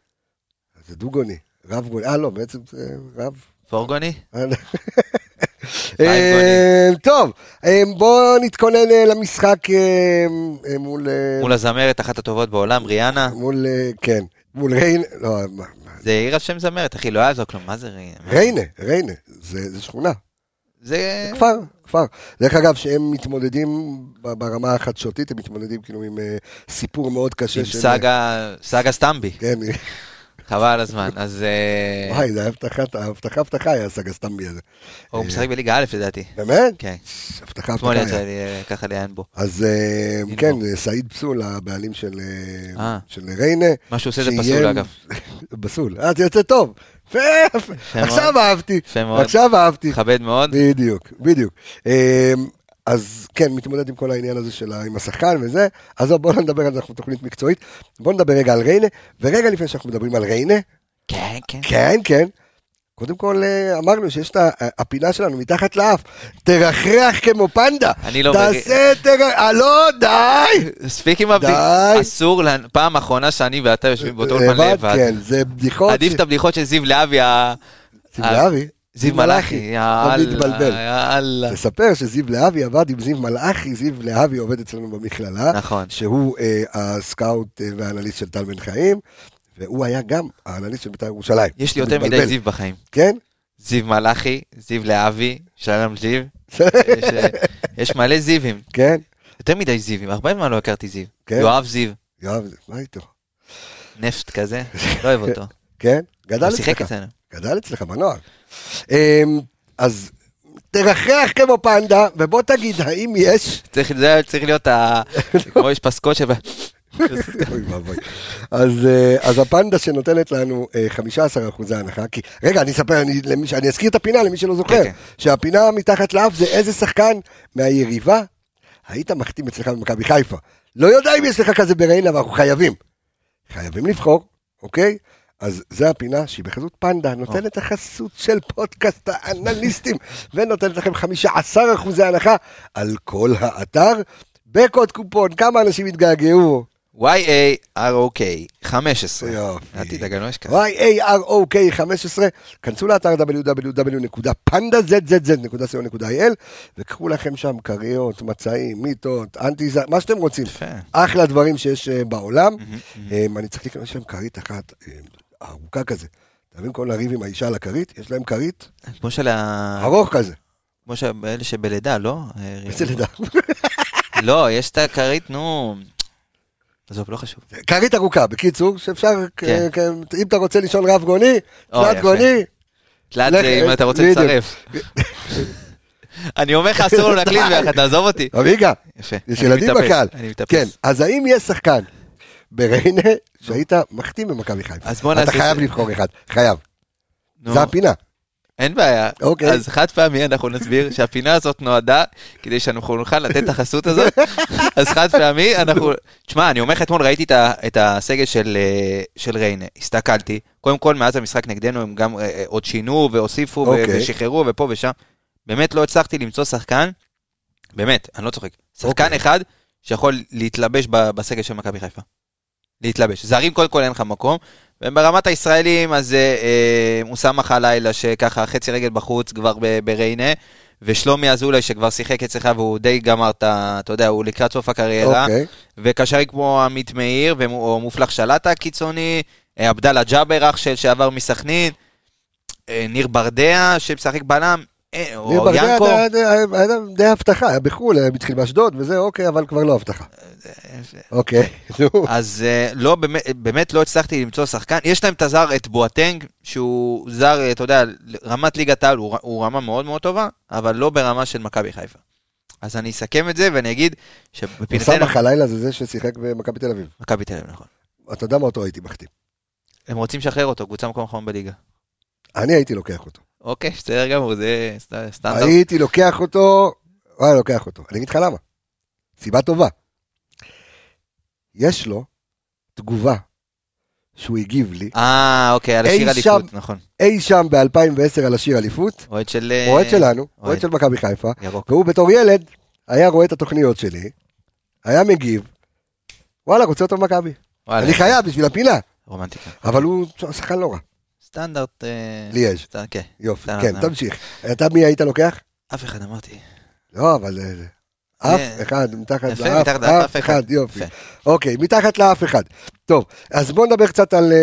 זה דו גוני, רב גוני. אה, לא, בעצם זה רב. פורגוני? אה, טוב, אה, בואו נתכונן אה, למשחק אה, מול... מול הזמרת, אחת הטובות בעולם, ריאנה. מול, כן, מול ריין, לא, זה עיר על שם זמרת, אחי, לא יעזור כלום, מה זה ריאנה? ריינה, ריינה, זה זה שכונה. זה... כפר, כפר. דרך אגב, שהם מתמודדים ברמה החדשותית, הם מתמודדים כאילו עם אה, סיפור מאוד קשה. עם של- סאגה, סאגה סטמבי, כן, חבל על הזמן. אז אה, וואי, זה היה הבטחת, הבטחה הבטחה היה סגה סטמבי הזה. הוא משחק בליגה א' לדעתי. באמת? כן, הבטחה אתמול הבטחה יצא היה. לי אה, ככה לעיין בו. אז אה, כן. סעיד פסול, הבעלים של אה, אה. ריינה. מה שהוא עושה זה פסול אגב. פסול. אה, זה יוצא טוב. עכשיו אהבתי. עכשיו אהבתי. מכבד מאוד. בדיוק, בדיוק. אה, אז כן, מתמודד עם כל העניין הזה של עם השחקן וזה. אז בואו נדבר על זה, אנחנו תוכנית מקצועית. בואו נדבר רגע על ריינה, ורגע לפני שאנחנו מדברים על ריינה, כן, כן. כן, כן. קודם כל אה, אמרנו שיש את ה- הפינה שלנו מתחת לאף, תרחרח כמו פנדה. אני לא תעשה תרחרח, אה, לא, די. מספיק עם הבדיחות. די. אסור, פעם אחרונה שאני ואתה יושבים באותו אולפן לבד. כן, זה בדיחות. עדיף את הבדיחות של זיו להבי, זיו להבי. זיו מלאכי, לא יאללה, מתבלבל. יאללה. תספר שזיו להבי עבד עם זיו מלאכי, זיו להבי עובד אצלנו במכללה. נכון. שהוא אה, הסקאוט אה, והאנליסט של טל בן חיים, והוא היה גם האנליסט של בית"ר ירושלים. יש לי יותר מתבלבל. מדי זיו בחיים. כן? זיו מלאכי, זיו להבי, שלום זיו. יש, אה, יש מלא זיווים. כן? יותר מדי זיווים, הרבה זמן לא הכרתי זיו. כן. יואב זיו, יואב, מה איתו? נפט כזה, לא אוהב אותו. כן? גדל הוא שיחק אצלך. אצלנו. גדל אצלך בנוער. אמ, אז תרחרח כמו פנדה, ובוא תגיד, האם יש... צריך- זה צריך להיות ה... כמו יש פסקות שבה... אז, אה, אז הפנדה שנותנת לנו אה, 15 אחוזי הנחה, כי רגע, אני אספר, אני, למי, ש- אני אזכיר את הפינה למי שלא זוכר, כן, כן. שהפינה מתחת לאף זה איזה שחקן מהיריבה היית מחתים אצלך במכבי חיפה. לא יודע אם יש לך כזה בריינה, אבל אנחנו חייבים. חייבים לבחור, אוקיי? אז זה הפינה שהיא בחסות פנדה, נותנת את החסות של פודקאסט האנליסטים, ונותנת לכם 15 אחוזי הנחה על כל האתר, בקוד קופון, כמה אנשים התגעגעו. Y-A-R-O-K, 15. יופי. אל תדאג, אני לא אשכח. Y-A-R-O-K 15, כנסו לאתר www.pandazzzz.co.il וקחו לכם שם כריות, מצעים, מיטות, אנטי זה, מה שאתם רוצים. אחלה דברים שיש אה, בעולם. אה, אני צריך לקנות שם כרית אחת אה, ארוכה כזה. אתה מבין כל לריב עם האישה על הכרית? יש להם כרית כמו של ה... ארוך כזה. כמו של אלה שבלידה, לא? איזה לידה. לא, יש את הכרית, נו... עזוב, לא חשוב. כרית ארוכה, בקיצור, שאפשר, כן. אם אתה רוצה לישון רב גוני, תלת. גוני, תלת זה אם אתה רוצה. לצרף. אני אומר לך, אסור לנו להקליט ביחד, תעזוב אותי. אביגה. יש ילדים בקהל. אני מתאפס. כן, אז האם יש שחקן בריינה שהיית מחתים במכבי חיפה? אז בוא אתה נעשה... חייב לבחור אחד, חייב. זה הפינה. אין בעיה. אוקיי. אז חד פעמי אנחנו נסביר שהפינה הזאת נועדה כדי שאנחנו נוכל לתת את החסות הזאת. אז חד פעמי אנחנו... תשמע, אני אומר לך, אתמול ראיתי את הסגל של, אה, של ריינה, הסתכלתי. קודם כל, מאז המשחק נגדנו הם גם אה, אה, עוד שינו והוסיפו אוקיי. ושחררו ופה ושם. באמת לא הצלחתי למצוא שחקן, באמת, אני לא צוחק, שחקן אוקיי. אחד שיכול להתלבש בסגל של מכבי חיפה. להתלבש. זרים קודם כל אין לך מקום, וברמת הישראלים אז אה, אה, מוסאמה חלילה שככה חצי רגל בחוץ כבר ב- בריינה, ושלומי אזולאי שכבר שיחק אצלך והוא די גמר את ה... אתה יודע, הוא לקראת סוף הקריירה, אוקיי. וקשרים כמו עמית מאיר, או מופלח שלטה הקיצוני, אה, עבדאללה ג'אבר אח של שעבר מסכנין, אה, ניר ברדע שמשחק בלם, אה, או ברדע ינקו. היה- די הבטחה, היה בחו"ל, היה התחיל באשדוד וזה, אוקיי, אבל כבר לא הבטחה. אוקיי, נו. אז אה, לא, באמת, לא הצלחתי למצוא שחקן. יש להם את הזר, את בואטנג, שהוא זר, אה, אתה יודע, רמת ליגת העל הוא, הוא רמה מאוד מאוד טובה, אבל לא ברמה של מכבי חיפה. אז אני אסכם את זה ואני אגיד שבפינתנו... אוסאמה חלילה זה זה ששיחק במכבי תל אביב. מכבי תל אביב, נכון. אתה יודע מה אותו הייתי מחתים. הם רוצים לשחרר אותו, קבוצה מקום אחרון בליגה. אני הייתי לוקח אותו. אוקיי, בסדר גמור, זה סט- סטנדרט. הייתי לוקח אותו, וואי, לוקח אותו. אני אגיד לך למה. סיבה טובה. יש לו תגובה שהוא הגיב לי אה, אוקיי, על השיר אליפות, נכון. אי שם ב-2010 על השיר אליפות, אוהד של... אה, אוהד שלנו, אוהד אוהד. של מכבי חיפה, ירוק. והוא בתור ילד היה רואה את התוכניות שלי, היה מגיב, וואלה, רוצה אותו במכבי. אני חייב בשביל הפינה, רומנטיקה. אבל הוא שחקן לא רע. סטנדרט... אה, ליאז'. כן. יופי, כן. תמשיך. אתה מי היית לוקח? אף אחד אמרתי. לא, אבל... אה, אף אה, אחד, מתחת לאף, אף אחד, יופי. אוקיי, מתחת לאף אחד. טוב, אז בוא נדבר קצת על...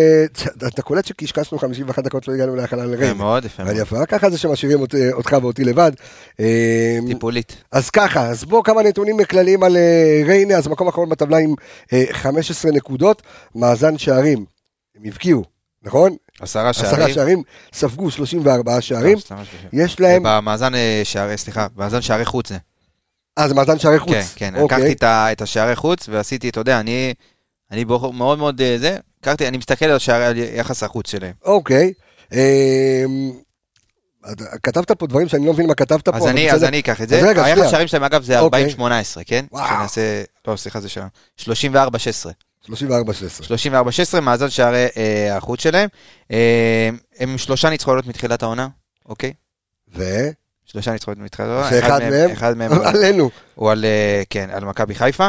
אתה קולט שקשקשנו 51 דקות, לא הגענו יפה לריינה. מאוד, יפה מאוד. יפה, ככה זה שמשאירים אותך ואותי לבד. אה, טיפולית. אז ככה, אז בואו כמה נתונים כלליים על ריינה, אז מקום אחרון בטבלה עם אה, 15 נקודות, מאזן שערים, הם הבקיעו, נכון? עשרה שערים. עשרה שערים, ספגו 34 שערים. יש להם, במאזן אה, שערי, סליחה, במאזן שערי חוץ זה. אז מאזן שערי חוץ. כן, כן, אוקיי. לקחתי את השערי חוץ ועשיתי, אתה יודע, אני אני מאוד מאוד אה, זה, לקחתי, אני מסתכל על שערי, על יחס החוץ שלהם. אוקיי. אמ, כתבת פה דברים שאני לא מבין מה כתבת פה. אז אני אז. אני אקח את זה. היחס. שערים שלהם, אגב, זה אוקיי. 40-18, כן? וואו. שנעשה, לא, סליחה, זה שם. 34-16. 34-16. 34-16, מאזן שערי אה, החוץ שלהם. אה, הם שלושה ניצחונות מתחילת העונה, אוקיי? ו? שלושה ניצחונות מתחילת העונה. שאחד מהם? אחד מהם עלינו. הוא על, אה, כן, על מכבי חיפה.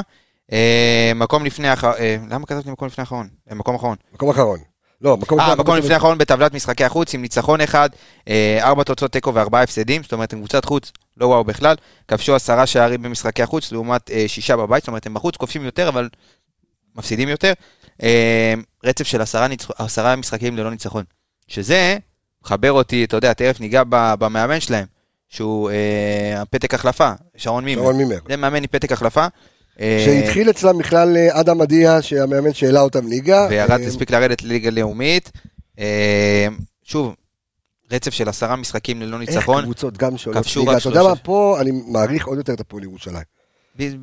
אה, מקום לפני האחרון, למה כתבתי מקום לפני האחרון? אה, מקום אחרון. מקום אחרון. לא, מקום אה, אחרון. מקום לפני האחרון בטבלת משחקי החוץ עם ניצחון אחד, אה, ארבע תוצאות תיקו וארבעה הפסדים, זאת אומרת הם קבוצת חוץ, לא וואו בכלל, כבשו עשרה שערים במשחקי החוץ לעומת אה, שישה בבית, זאת אומרת הם בחוץ כובשים יותר אבל מפסידים יותר. אה, רצף של עשרה, ניצח... עשרה משחקים ללא ניצחון, שזה מחבר אותי, אתה יודע, תכף ניגע במאמן שלהם, שהוא אה, הפתק החלפה, שרון מימר. שרון מימר. זה מאמן עם פתק החלפה. אה, שהתחיל אצלם בכלל אדם עדיה, שהמאמן שהעלה אותם ליגה. וירד, הספיק לרדת לליגה לאומית. שוב, רצף של עשרה משחקים ללא איך ניצחון. קבוצות גם שעולות ליגה. אתה יודע מה. פה אני מעריך עוד יותר את הפועל ירושלים.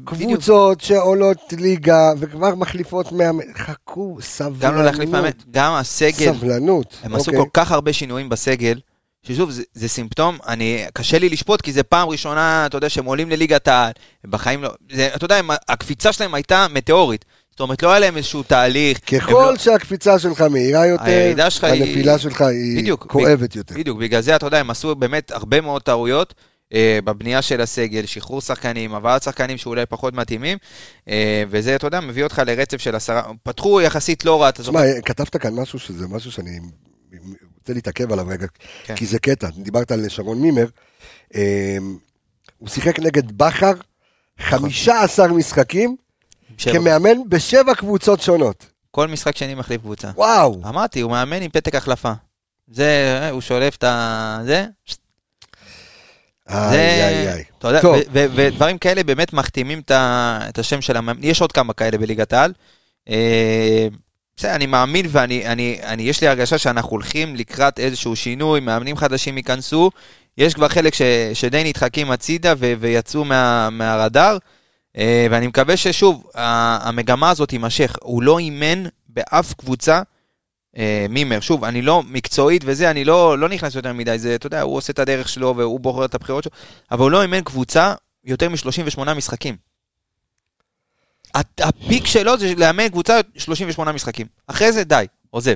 קבוצות שעולות ליגה וכבר מחליפות מאמן. חכו, סבלנות. גם לא להחליף מאמן, גם הסגל, סבלנות. הם עשו אוקיי. כל כך הרבה שינויים בסגל, ששוב, זה, זה סימפטום, אני, קשה לי לשפוט, כי זה פעם ראשונה, אתה יודע, שהם עולים לליגת העל, בחיים לא, זה, אתה יודע, הם, הקפיצה שלהם הייתה מטאורית. זאת אומרת, לא היה להם איזשהו תהליך. ככל לא, שהקפיצה שלך מהירה יותר, היא- הנפילה שלך היא בדיוק, כואבת יותר. בדיוק, בגלל זה, אתה יודע, הם עשו באמת הרבה מאוד טעויות. אה, בבנייה של הסגל, שחרור שחקנים, הבאת שחקנים שאולי פחות מתאימים, אה, וזה, אתה יודע, מביא אותך לרצף של עשרה, פתחו יחסית לא רע, אתה זוכר? תשמע, כתבת כאן משהו שזה משהו שאני רוצה להתעכב עליו רגע, כן. כי זה קטע. דיברת על שרון מימר, אה, הוא שיחק נגד בכר 15 משחקים שבע. כמאמן בשבע קבוצות שונות. כל משחק שני מחליף קבוצה. וואו. אמרתי, הוא מאמן עם פתק החלפה. זה, הוא שולף את ה... זה, איי, איי, איי. אתה יודע, ודברים כאלה באמת מחתימים את השם של המאמן, יש עוד כמה כאלה בליגת העל. אה, בסדר, אני מאמין ואני, אני, אני, יש לי הרגשה שאנחנו הולכים לקראת איזשהו שינוי, מאמנים חדשים ייכנסו, יש כבר חלק ש, שדי נדחקים הצידה ו, ויצאו מה, מהרדאר, אה, ואני מקווה ששוב, המגמה הזאת תימשך. הוא לא אימן באף קבוצה מימר, שוב, אני לא מקצועית וזה, אני לא, לא נכנס יותר מדי, זה, אתה יודע, הוא עושה את הדרך שלו והוא בוחר את הבחירות שלו, אבל הוא לא אימן קבוצה יותר מ-38 משחקים. הפיק שלו זה לאמן קבוצה 38 משחקים. אחרי זה די, עוזב.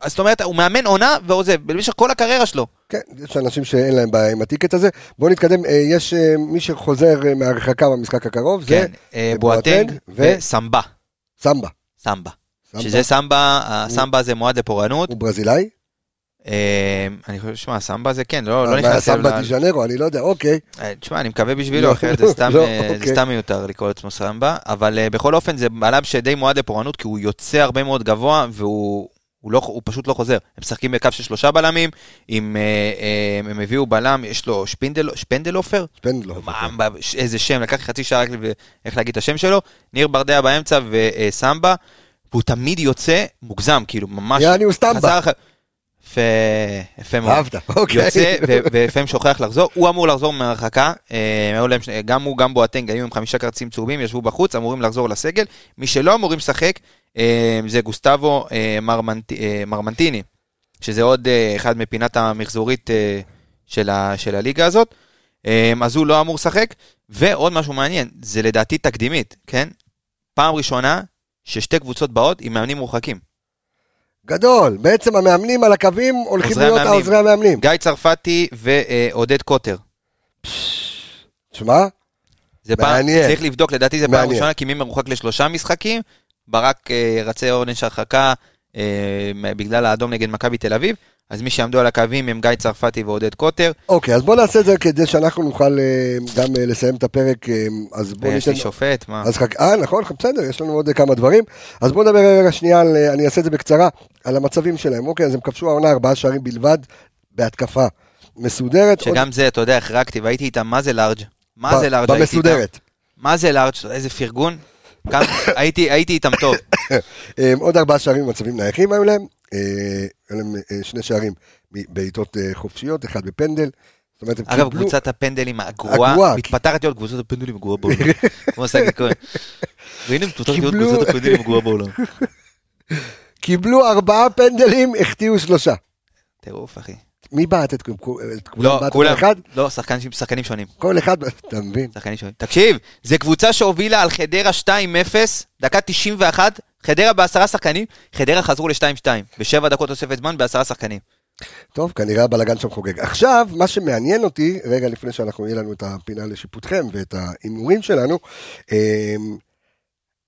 אז זאת אומרת, הוא מאמן עונה ועוזב, במשך כל הקריירה שלו. כן, יש אנשים שאין להם בעיה עם הטיקט הזה. בואו נתקדם, אה, יש אה, מי שחוזר אה, מהרחקה במשחק הקרוב, זה כן, אה, בואטנג וסמבה. סמבה. סמבה. סמבה. שזה סמבה, הסמבה זה מועד לפורענות. הוא ברזילאי? אה, אני חושב, שמע, סמבה זה כן, לא לא מה, נכנס... סמבה ל- דיז'נרו, אני לא יודע, אוקיי. אה, תשמע, אני מקווה בשבילו, לא, אחרת זה סתם, לא, אה, אוקיי. סתם מיותר לקרוא לעצמו סמבה, אבל אה, בכל אופן זה עליו שדי מועד לפורענות, כי הוא יוצא הרבה מאוד גבוה, והוא הוא לא, הוא פשוט לא חוזר. הם משחקים בקו של שלושה בלמים, עם, אה, אה, הם הביאו בלם, יש לו שפינדל, שפנדלופר? שפנדלר. מה, ש- איזה שם, לקח לי חצי שעה רק איך להגיד את השם שלו, ניר ברדע באמצע וסמבה, והוא תמיד יוצא מוגזם, כאילו, ממש... יעני הוא. חסר אח- יפה, יפה מאוד. אהבת, אוקיי. יוצא ולפעמים שוכח לחזור, הוא אמור לחזור מהרחקה, אה, גם הוא, גם בואטנג, היו עם חמישה כרטיסים צהובים, ישבו בחוץ, אמורים לחזור לסגל. מי שלא אמורים לשחק אה, זה גוסטבו אה, מרמנט- מרמנטיני, שזה עוד אחד מפינת המחזורית של ה- של הליגה הזאת. אז הוא לא אמור לשחק, ועוד משהו מעניין, זה לדעתי תקדימית, כן? פעם ראשונה ששתי קבוצות באות עם מאמנים מורחקים. גדול, בעצם המאמנים על הקווים הולכים עוזרי להיות. העוזרי המאמנים. גיא צרפתי ועודד קוטר. שמע, זה פעם, מעניין. צריך לבדוק, לדעתי זה פעם מעניין. ראשונה, כי מי מרוחק לשלושה משחקים, ברק אה, רצה עונש הרחקה אה, בגלל האדום נגד מכבי תל אביב, אז מי שעמדו על הקווים הם גיא צרפתי ועודד קוטר, אוקיי, אז בוא נעשה את זה כדי שאנחנו נוכל אה, גם אה, לסיים את הפרק, אה, אז בוא ניתן... לי שופט, מה? אז חכ... אה, נכון, בסדר, יש לנו עוד כמה דברים. אז בואו נדבר רגע שנייה, על, אני אעשה את זה בקצרה, על המצבים שלהם. אוקיי, אז הם כבשו העונה ארבעה שערים בלבד, בהתקפה מסודרת. עוד- שגם זה, אתה יודע, החרגתי והייתי איתם, מה זה לארג'? מה זה לארג' הייתי איתם? במסודרת. מה זה לארג'? איזה פרגון? הייתי איתם טוב. עוד ארבעה שערים במצבים נייחים היו להם. אה, היו להם אה, שני שערים בעיטות אה, חופשיות, אחד בפנדל. זאת אומרת, הם אגב, קיבלו... קבוצת הפנדלים הגרועה. מתפתחת להיות קבוצת הפנדלים הגרועה בעולם. כמו שגיא כהן. והנה מתפתחת להיות קבוצת הפנדלים הגרועה בעולם. קיבלו ארבעה פנדלים, החטיאו שלושה. טירוף, אחי. מי בעט את כולם? לא, כולם? לא, שחקנים- שונים. כל אחד, אתה מבין? שחקנים שונים. תקשיב, זו קבוצה שהובילה על חדרה 2-0, דקה 91, חדרה בעשרה שחקנים, חדרה חזרו ל-2-2, בשבע דקות תוספת זמן בעשרה שחקנים. טוב, כנראה הבלאגן שם חוגג. עכשיו, מה שמעניין אותי, רגע לפני שאנחנו, יהיה לנו את הפינה לשיפוטכם ואת ההימורים שלנו, אמ,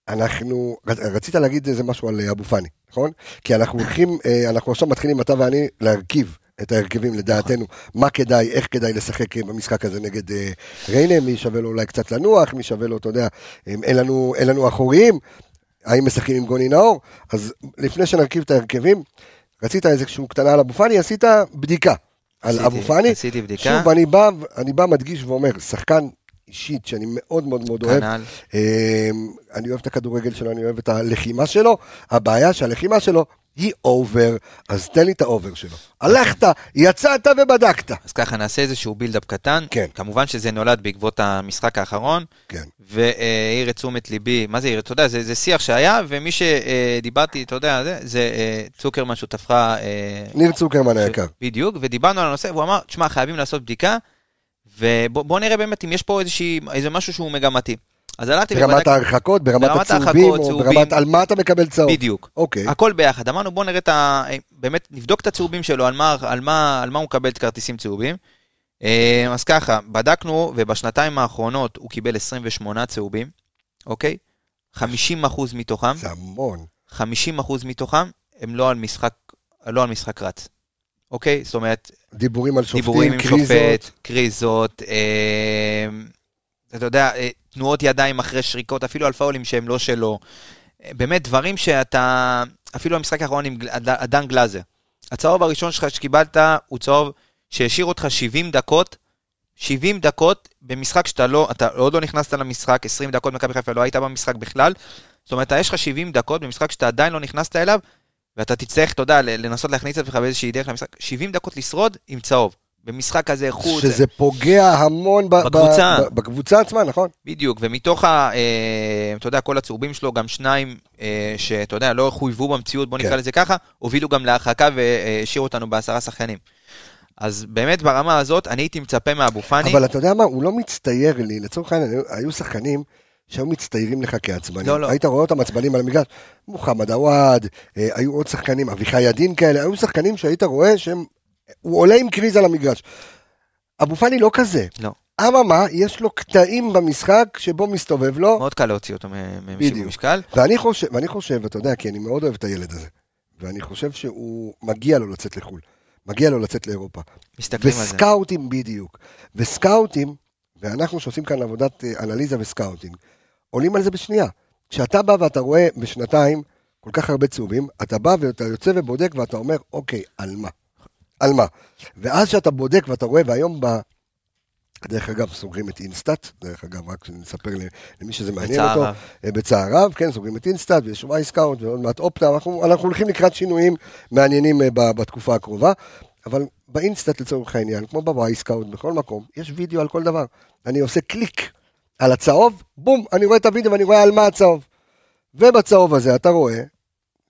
אנחנו, רצ- רצית להגיד איזה משהו על אבו פאני, נכון? כי אנחנו הולכים, אה, אנחנו עכשיו מתחילים, אתה ואני, להרכיב את ההרכבים לדעתנו, מה כדאי, איך כדאי לשחק אה, במשחק הזה נגד אה, ריינה, מי שווה לו אולי קצת לנוח, מי שווה לו, אתה יודע, אין לנו, אין לנו אחוריים, האם משחקים עם גוני נאור? אז לפני שנרכיב את ההרכבים, רצית איזשהו קטנה על אבו פאני, עשית בדיקה על אבו פאני. עשיתי בדיקה. שוב, אני בא, אני בא מדגיש ואומר, שחקן אישית שאני מאוד מאוד מאוד אוהב, כנ"ל. אמ, אני אוהב את הכדורגל שלו, אני אוהב את הלחימה שלו, הבעיה שהלחימה שלו היא אובר, אז תן לי את האובר שלו. הלכת, יצאת ובדקת. אז ככה, נעשה איזשהו buildup קטן. כן. כמובן שזה נולד בעקבות המשחק האחרון, כן. והעיר את תשומת ליבי, מה זה העיר? אתה יודע, זה, זה שיח שהיה, ומי שדיברתי, אתה יודע, זה, זה אה, צוקרמן, שותפך... אה, ניר צוקרמן היקר. בדיוק, ודיברנו על הנושא, והוא אמר, תשמע, חייבים לעשות בדיקה, ובוא נראה באמת אם יש פה איזושהי, איזה משהו שהוא מגמתי. אז הלכתי ברמת ההרחקות, ברמת הצהובים, או. ברמת על מה אתה מקבל צהוב. בדיוק. אוקיי. הכל ביחד. אמרנו, בוא נראה את ה... באמת, נבדוק את הצהובים שלו, על מה, על מה, על מה הוא מקבל את כרטיסים צהובים. אה, אז ככה, בדקנו, ובשנתיים האחרונות הוא קיבל 28 צהובים, אוקיי? 50 אחוז מתוכם, זה המון. 50 אחוז מתוכם, הם לא על משחק, לא על משחק רץ. אוקיי? זאת אומרת, דיבורים על דיבורים שופטים, עם קריזות. שופט, קריזות, אה, אתה יודע, אה, תנועות ידיים אחרי שריקות, אפילו על פאולים שהם לא שלו. אה, באמת, דברים שאתה, אפילו במשחק האחרון עם אדן גלאזר. הצהוב הראשון שלך שקיבלת הוא צהוב שהשאיר אותך 70 דקות, 70 דקות במשחק שאתה לא, אתה עוד לא נכנסת למשחק, 20 דקות מכבי חיפה לא היית במשחק בכלל. זאת אומרת, יש לך 70 דקות במשחק שאתה עדיין לא נכנסת אליו, ואתה תצטרך, אתה יודע, לנסות להכניס את עצמך באיזושהי דרך למשחק, 70 דקות לשרוד עם צהוב. במשחק כזה חוץ, שזה פוגע המון ב- בקבוצה. ב- בקבוצה עצמה, נכון? בדיוק, ומתוך ה... אה, אתה יודע, כל הצהובים שלו, גם שניים אה, שאתה יודע, לא חויבו במציאות, בוא נקרא כן. לזה ככה, הובילו גם להרחקה והשאירו אותנו בעשרה שחקנים. אז באמת ברמה הזאת, אני הייתי מצפה מאבו פאני, אבל אתה יודע מה, הוא לא מצטייר לי, לצורך העניין, היו- היו שחקנים שהיו מצטיירים לך כעצבנים. לא, לא. היית רואה אותם עצבנים על המגרש, מוחמד עוואד, אה, היו עוד שחקנים, אביחי ידין כאלה, היו שחקנים שהיית רואה שהם, הוא עולה עם קריז על המגרש. אבו פאני לא כזה. לא. אממה, יש לו קטעים במשחק שבו מסתובב לו, מאוד קל להוציא אותו. משיווי משקל. ואני חושב, ואני חושב, אתה יודע, כי אני מאוד אוהב את הילד הזה, ואני חושב שהוא, מגיע לו לצאת לחו"ל, מגיע לו לצאת לאירופה. מסתכלים על זה. וסקאוטים בדיוק. וסקאוטים, ואנחנו שעושים כאן עבודת אה, אנליזה ו scouting, עולים על זה בשנייה. כשאתה בא ואתה רואה בשנתיים כל כך הרבה צהובים, אתה בא ואתה יוצא ובודק ואתה אומר, אוקיי, על מה? על מה? ואז שאתה בודק ואתה רואה, והיום ב... דרך אגב, סוגרים את InStat, דרך אגב, רק נספר למי שזה מעניין מצער אותו. אה, בצער רב, כן, סוגרים את InStat, ויש Wyscout, ועוד מעט Opta, אנחנו, אנחנו הולכים לקראת שינויים מעניינים אה, ב- בתקופה הקרובה, אבל ב InStat לצורך העניין, כמו ב Wyscout, בכל מקום, יש וידאו על כל דבר. אני עושה קליק על הצהוב, בום, אני רואה את הוידאו ואני רואה על מה הצהוב. ובצהוב הזה אתה רואה,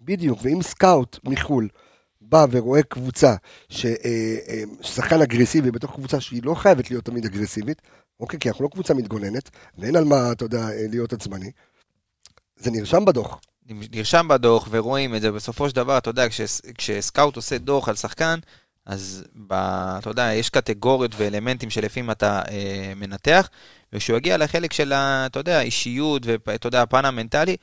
בדיוק, ואם scout מחו"ל בא ורואה קבוצה, ש- אה, אה, אגרסיבי בתוך קבוצה שהיא לא חייבת להיות תמיד אגרסיבית, אוקיי, כי אנחנו לא קבוצה מתגוננת, ואין על מה, אתה יודע, אה, להיות עצבני, זה נרשם בדוח. נרשם בדוח ורואים את זה, בסופו של דבר, אתה יודע, כש- כש scout עושה דוח על שחקן, אז ב, אתה יודע, יש קטגוריות ואלמנטים שלפיהם אתה אה, מנתח, וכשהוא יגיע לחלק של, אתה יודע, האישיות ואתה יודע, הפן המנטלי,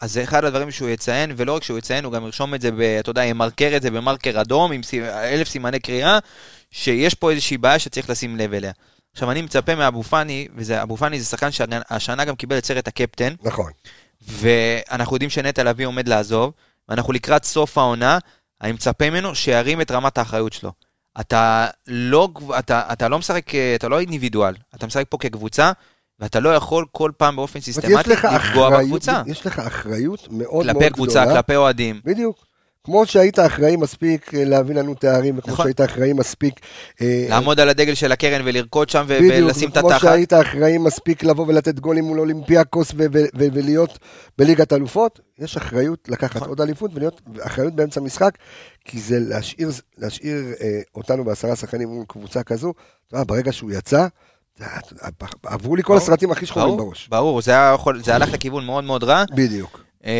אז זה אחד הדברים שהוא יציין, ולא רק שהוא יציין, הוא גם ירשום את זה, ב, אתה יודע, ימרקר את זה במרקר אדום, עם אלף סימני קריאה, שיש פה איזושהי בעיה שצריך לשים לב אליה. עכשיו, אני מצפה מאבו פאני, ואבו פאני זה שחקן שהשנה גם קיבל את סרט הקפטן, נכון. ואנחנו יודעים שנטע לביא עומד לעזוב, ואנחנו לקראת סוף העונה, אני מצפה ממנו שירים את רמת האחריות שלו. אתה לא, אתה, אתה לא משחק, אתה לא אינדיבידואל, אתה משחק פה כקבוצה, ואתה לא יכול כל פעם באופן סיסטמטי לפגוע אחריות- בקבוצה. יש לך אחריות מאוד מאוד כלפי קבוצה, גדולה. כלפי אוהדים. בדיוק. כמו שהיית אחראי מספיק אה, להביא לנו תארים, וכמו נכון. שהיית אחראי מספיק... אה, לעמוד על הדגל של הקרן ולרקוד שם ו- בדיוק, ולשים את כמו התחת. שהיית אחראי מספיק לבוא ולתת גולים מול אולימפיאקוס ו- ו- ו- ולהיות בליגת אלופות, יש אחריות לקחת נכון. עוד אליפות ולהיות אחריות באמצע משחק, כי זה להשאיר, להשאיר אה, אותנו בעשרה שחקנים מול קבוצה כזו, יודע, ברגע שהוא יצא, עברו לי כל הסרטים הכי שחורים בראש. ברור, זה, הלך לכיוון מאוד מאוד רע. בדיוק. אמ,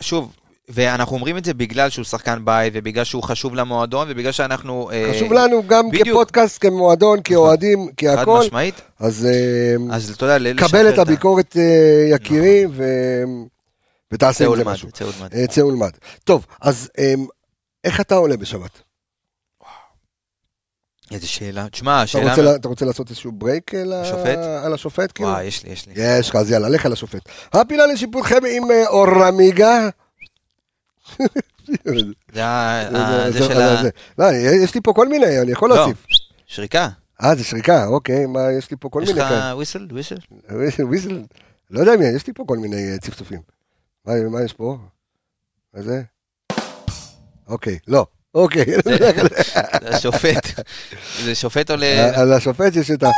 שוב, ואנחנו אומרים את זה בגלל שהוא שחקן בית, ובגלל שהוא חשוב למועדון, ובגלל שאנחנו... אה, חשוב לנו גם בדיוק. כפודקאסט, כמועדון, כאוהדים, חד כהכול, משמעית. אז אה, אז אתה יודע, קבל את הביקורת, אה, יקירי, ו- ותעשה עם זה משהו. צא ולמד. אה, צא ולמד. טוב, אז אמ, איך אתה עולה בשבת? איזה שאלה. תשמע, אתה השאלה... לה- אתה רוצה לעשות איזשהו ברייק על השופט? על השופט? כאילו? וואי, יש לי, יש לי. יש לך, אז יאללה, לך על השופט. הפינה לשיפוטכם עם אה, אורמיגה. זה ה- זה- של ה... לא, יש לי פה כל מיני, אני יכול לא. להוסיף. שריקה. אה, זה שריקה, אוקיי, מה, יש לי פה כל יש מיני לך כאלה. וויסל? וויסל? וויזל, לא יודע מי, יש לי פה כל מיני אה, צפצופים. מה יש פה? מה זה? אוקיי, לא. אוקיי. זה השופט. זה שופט עולה... על השופט יש את ה...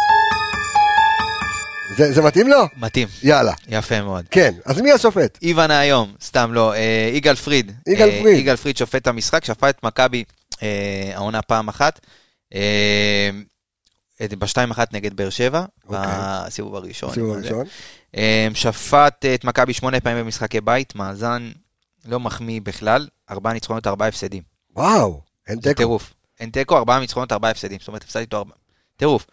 זה זה מתאים לו? מתאים. יאללה. יפה מאוד. כן, אז מי השופט? איוונה היום, סתם לא, אה, יגאל פריד. יגאל אה, פריד. יגאל פריד שופט המשחק, שפט את מכבי אה, העונה פעם אחת. אה, בשתיים אחת נגד באר שבע, אוקיי. בסיבוב הראשון. סיבוב זה. הראשון. אה, שפט את מכבי שמונה פעמים במשחקי בית, מאזן לא מחמיא בכלל, ארבעה ניצחונות, ארבעה הפסדים. וואו, אין תיקו. טירוף. אין תיקו, ארבעה ניצחונות, ארבעה הפסדים. זאת אומרת, הפסדתי איתו ארבעה. טירוף.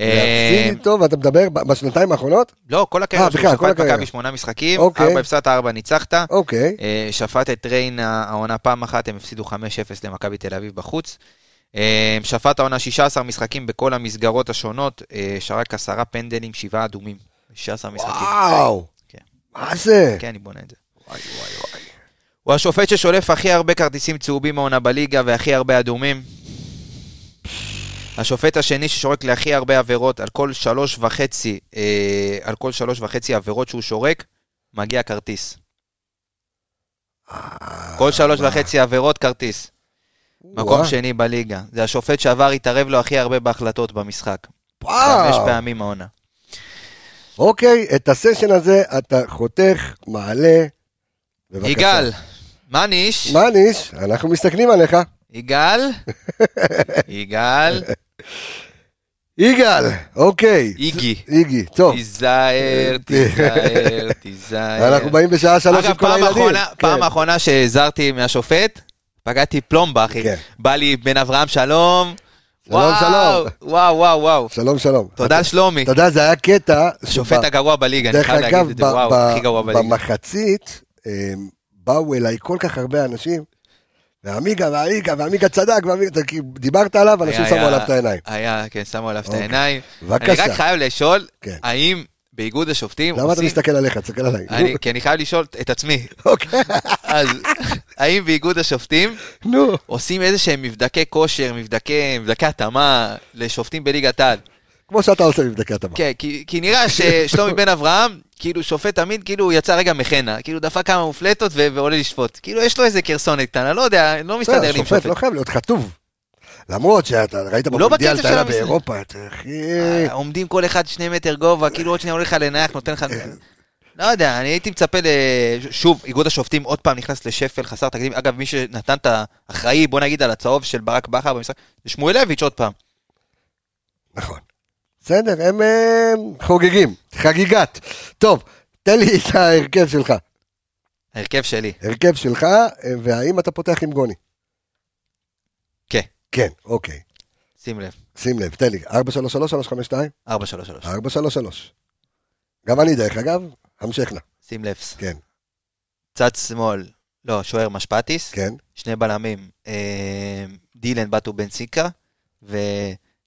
אה, להפסיד איתו, ואתה מדבר בשנתיים האחרונות? לא, כל הקריירה אה, שלו, שפט. מכבי שמונה משחקים, אוקיי. ארבע הפסדת, ארבע ניצחת. אוקיי. אה, שפט את ריין העונה פעם אחת, הם הפסידו 5-0 למכבי תל אביב בחוץ. אה, שפט העונה 16 משחקים בכל המסגרות השונות, אה, שרק עשרה פנדלים, שבעה אדומים. 16 משחקים. וואו. כן. מה זה? כן, אני בונה את זה. וואי וואי וואי. הוא השופט ששולף הכי הרבה כרטיסים צהובים העונה בליגה והכי הרבה אדומים. השופט השני ששורק להכי הרבה עבירות על כל שלוש וחצי, אה, על כל שלוש וחצי עבירות שהוא שורק, מגיע כרטיס. כל שלוש וחצי עבירות כרטיס. מקום. שני בליגה. זה השופט שעבר התערב לו הכי הרבה בהחלטות במשחק. חמש פעמים העונה. אוקיי, את הסשן הזה אתה חותך, מעלה. בבקשה. יגאל, מה ניש? מה ניש? אנחנו מסתכלים עליך. יגאל? יגאל? יגאל, אוקיי. איגי. איגי, טוב. תיזהר, תיזהר, תיזהר. אנחנו באים בשעה שלוש עם אגב, כל הילדים. אחרונה, כן. פעם אחרונה שהזהרתי מהשופט, פגעתי פלומבה, אחי. כן. בא לי בן אברהם שלום. שלום, שלום. וואו, וואו, וואו. שלום, שלום. תודה, שלומי. אתה יודע, זה היה קטע. השופט הגרוע בליגה, אני חייב אגב, להגיד את זה, וואו, הכי גרוע בליגה. במחצית אמ, באו אליי כל כך הרבה אנשים, ועמיגה ועמיגה ועמיגה צדק, ועמיגה, אתה כאילו, דיברת עליו, אנשים היה- שמו היה- עליו את העיניים. היה, כן, שמו עליו את אוקיי. העיניים. אני בבקשה. רק חייב לשאול, כן. האם באיגוד השופטים למה אתה עושים... מסתכל עליך? תסתכל עליי. אני- כי אני חייב לשאול את עצמי, אוקיי, אז האם באיגוד השופטים נו. עושים איזה שהם מבדקי כושר, מבדקי מבדקי התאמה לשופטים בליגת העל? כמו שאתה עושה מבדקי התאמה. כן, כי, כי נראה ששלומי בן אברהם, כאילו שופט תמיד, כאילו הוא יצא רגע מחנה, כאילו דפק כמה מופלטות ו- ועולה לשפוט. כאילו יש לו איזה קרסונת קטנה, לא יודע, לא מסתדר לי עם שופט. לא חייב להיות חתוב. למרות שאתה ראית לא במונדיאל, אתה היה. באירופה, אתה אחי... אה, עומדים כל אחד שני מטר גובה, כאילו עוד שנייה הולך לך לנייח, נותן לך... לא יודע, אני הייתי מצפה ל... שוב, איגוד השופטים עוד פעם נכנס לשפל חסר תקדים. אגב, מי שנתן את האחראי, בוא נגיד, על הצהוב של ברק בכר במשחק, זה שמואלביץ' עוד פעם. נכון. בסדר, הם חוגגים, חגיגת. טוב, תן לי את ההרכב שלך. ההרכב שלי. הרכב שלך, והאם אתה פותח עם גוני? כן. כן, אוקיי. שים לב, שים לב, תן לי, 433, 352? 4-3-3. 433. גם אני, דרך אגב, המשכנה. שים לב. כן, צד שמאל, לא, שוער משפטיס. כן, שני בלמים, אה, דילן בטו בן סיקה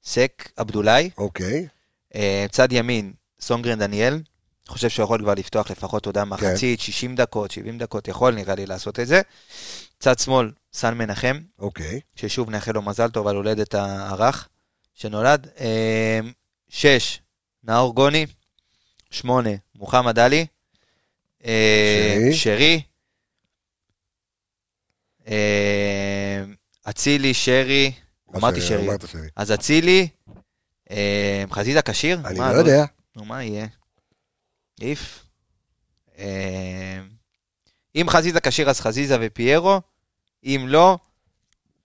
וסק עבדולאי. אוקיי. אה, צד ימין, סונגרן דניאל. חושב שהוא יכול כבר לפתוח לפחות, אתה יודע, מחצית, 60 דקות, 70 דקות, יכול נראה לי לעשות את זה. צד שמאל, סן מנחם, אוקיי. ששוב נאחל לו מזל טוב על הולדת הרך שנולד. אה, שש, נאור גוני. שמונה, מוחמד עלי. אה, שרי. שרי. אצילי, שרי. אמרתי שרי. אז אצילי. אה, חזיזה כשיר? אני מה, לא יודע. נו, מה יהיה? איף. אה, אם חזיזה כשיר אז חזיזה ופיירו, אם לא,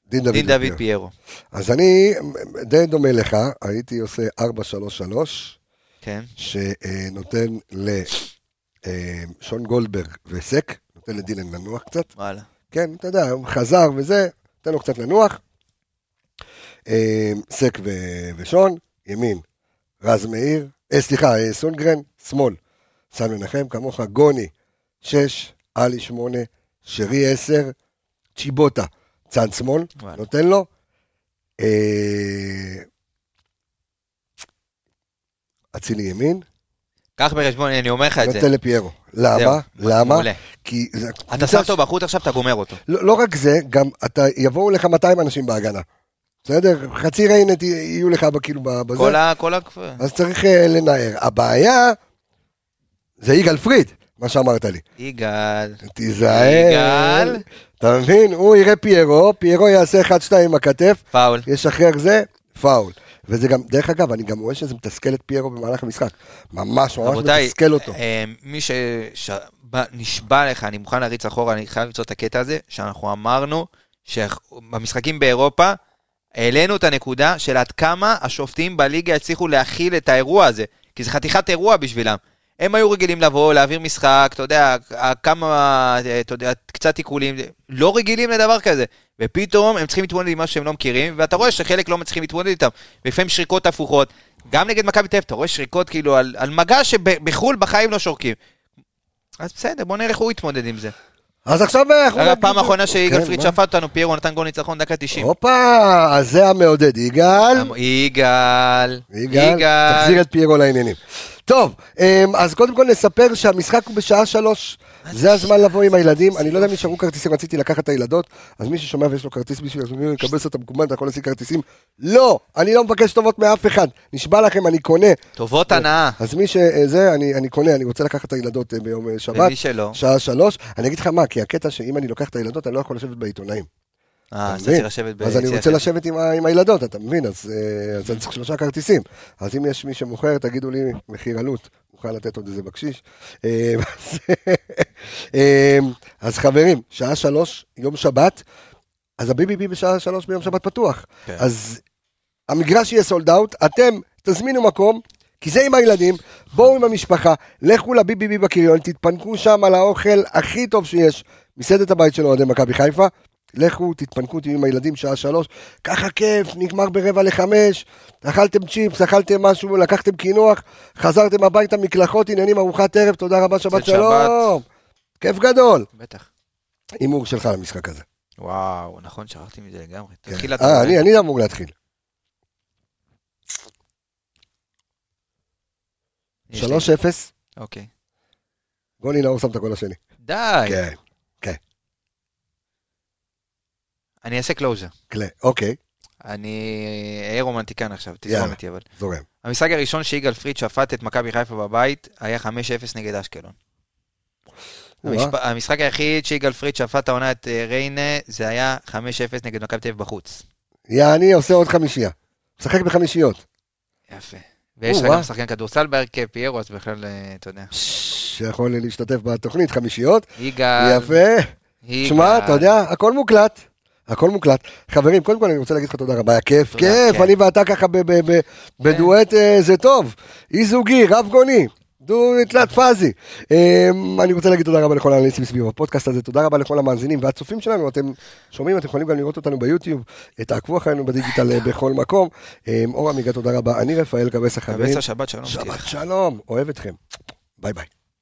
דין דוד. דין דוד. פיירו. אז אני די דומה לך, הייתי עושה 433, כן, שנותן לשון גולדברג וסק, נותן לדילן לנוח קצת. וואלה. כן, אתה יודע, חזר וזה, תן לו קצת לנוח. אה, סק ושון, ימין, רז מאיר, אה, סליחה, אה, סונגרן, שמאל, סן מנחם, כמוך, גוני, שש, עלי שמונה, שרי עשר, צ'יבוטה, צד שמאל, וואלה. נותן לו. אה, אצילי ימין, קח בחשבון, אני אומר לך את זה. נותן לפיירו. למה? למה? מעולה. כי אתה שם אותו בחוץ עכשיו, אתה גומר אותו. לא, לא רק זה, גם אתה, יבואו לך 200 אנשים בהגנה. בסדר? חצי ריינט יהיו לך כאילו בזה, כל ה... כל ה... אז צריך אה, לנער. הבעיה זה יגאל פריד, מה שאמרת לי. יגאל. תיזהר. יגאל. אתה מבין? הוא יראה פיירו, פיירו יעשה 1-2 עם הכתף, פאול. ישחרר זה, פאול. וזה גם, דרך אגב, אני גם רואה שזה מתסכל את פיירו במהלך המשחק. ממש, ממש רבותיי, מתסכל אותו. אה, מי שנשבע לך, אני מוכן להריץ אחורה, אני חייב למצוא את הקטע הזה, שאנחנו אמרנו שבמשחקים באירופה, העלינו את הנקודה של עד כמה השופטים בליגה הצליחו להכיל את האירוע הזה, כי זה חתיכת אירוע בשבילם. הם היו רגילים לבוא, להעביר משחק, אתה יודע, כמה, אה, אתה יודע, קצת עיקולים, לא רגילים לדבר כזה. ופתאום הם צריכים להתמודד עם משהו שהם לא מכירים, ואתה רואה שחלק לא מצליחים להתמודד איתם. ולפעמים שריקות הפוכות. גם נגד מכבי תל אתה רואה שריקות כאילו על, על מגע שבחו"ל בחיים לא שורקים. אז בסדר, בוא נראה איך הוא יתמודד עם זה. אז עכשיו. אגב, פעם האחרונה שיגאל כן, פריד? שפט אותנו, פיירו נתן גול ניצחון דקה 90. הופה, אז זה המעודד. יגאל, יגאל, יגאל, תחזיר את פיירו לעניינים. טוב, אמ, אז קודם כל נספר שהמשחק הוא בשעה שלוש. זה הזמן לבוא עם הילדים. אני לא יודע אם נשארו כרטיסים, רציתי לקחת את הילדות, אז מי ששומע ויש לו כרטיס בשביל לקבל אותם מקוון, אתה יכול להשיג כרטיסים. לא, אני לא מבקש טובות מאף אחד. נשבע לכם, אני קונה. טובות הנאה. אז מי שזה, אני, אני קונה, אני רוצה לקחת את הילדות אה, ביום אה, שבת. ומי שלא. שעה שלוש. אני אגיד לך מה, כי הקטע שאם אני לוקח את הילדות, אני לא יכול לשבת בעיתונאים. אה, אז אתה? צריך לשבת אז אני ביציע רוצה. לשבת עם הילדות, אתה מבין? אז אה, אז אני צריך שלושה כרטיסים. אז אם יש מי שמוכר, תגידו לי, מחיר עלות, מוכן לתת עוד איזה בקשיש. אה, אז- אה, אז חברים, שעה שלוש, יום שבת, אז הביבי בשעה שלוש ביום שבת פתוח. כן. אז המגרש יהיה סולד אאוט, אתם תזמינו מקום, כי זה עם הילדים, בואו עם המשפחה, לכו לביבי בקריון, תתפנקו שם על האוכל הכי טוב שיש, מסעדת הבית של אוהדי מכבי חיפה. לכו, תתפנקו, תהיו עם הילדים שעה שלוש, ככה כיף, נגמר ברבע לחמש, אכלתם צ'יפס, אכלתם משהו, לקחתם קינוח, חזרתם הביתה, מקלחות, עניינים, ארוחת ערב, תודה רבה, שבת שלום. כיף גדול. בטח. הימור שלך למשחק הזה. וואו, נכון, שכחתי מזה לגמרי. תתחיל אה. אני, אני אמור להתחיל. לי. 3-0, אוקיי. גולי נאור שם את הגול השני. די. כן, אני אעשה closure. אוקיי, אני אהיה רומנטיקן עכשיו, תזרום. איתי אבל. זורם. המשחק הראשון שיגאל פריד שפט את מכבי חיפה בבית היה 5-0 נגד אשקלון. המשפ... המשחק היחיד שיגאל פריד שפט העונה את אה, ריינה זה היה 5-0 נגד מכבי תל אביב בחוץ. יעני עושה עוד חמישייה. משחק בחמישיות. יפה. ויש לך. גם שחקן כדורסל בהרכב, פיירו, אז בכלל, אה, אתה יודע. שיכול להשתתף בתוכנית, חמישיות. יגאל, יפה. שמע, אתה יודע, הכל מוקלט. הכל מוקלט. חברים, קודם כל אני רוצה להגיד לך תודה רבה, היה כיף, תודה, כיף, כן. אני ואתה ככה בדואט אה, זה טוב. אי זוגי, רב גוני. דו תלת פאזי. אמ, אני רוצה להגיד תודה רבה לכל האנליסטים סביב הפודקאסט הזה, תודה רבה לכל המאזינים והצופים שלנו, אתם שומעים, אתם יכולים גם לראות אותנו ביוטיוב, תעקבו אחרינו בדיגיטל אה, בכל מקום. אמ, אור עמיגה, תודה רבה, אני רפאל קבס החברים. קבס השבת, שלום. שבת. שלום, אוהב אתכם. ביי ביי.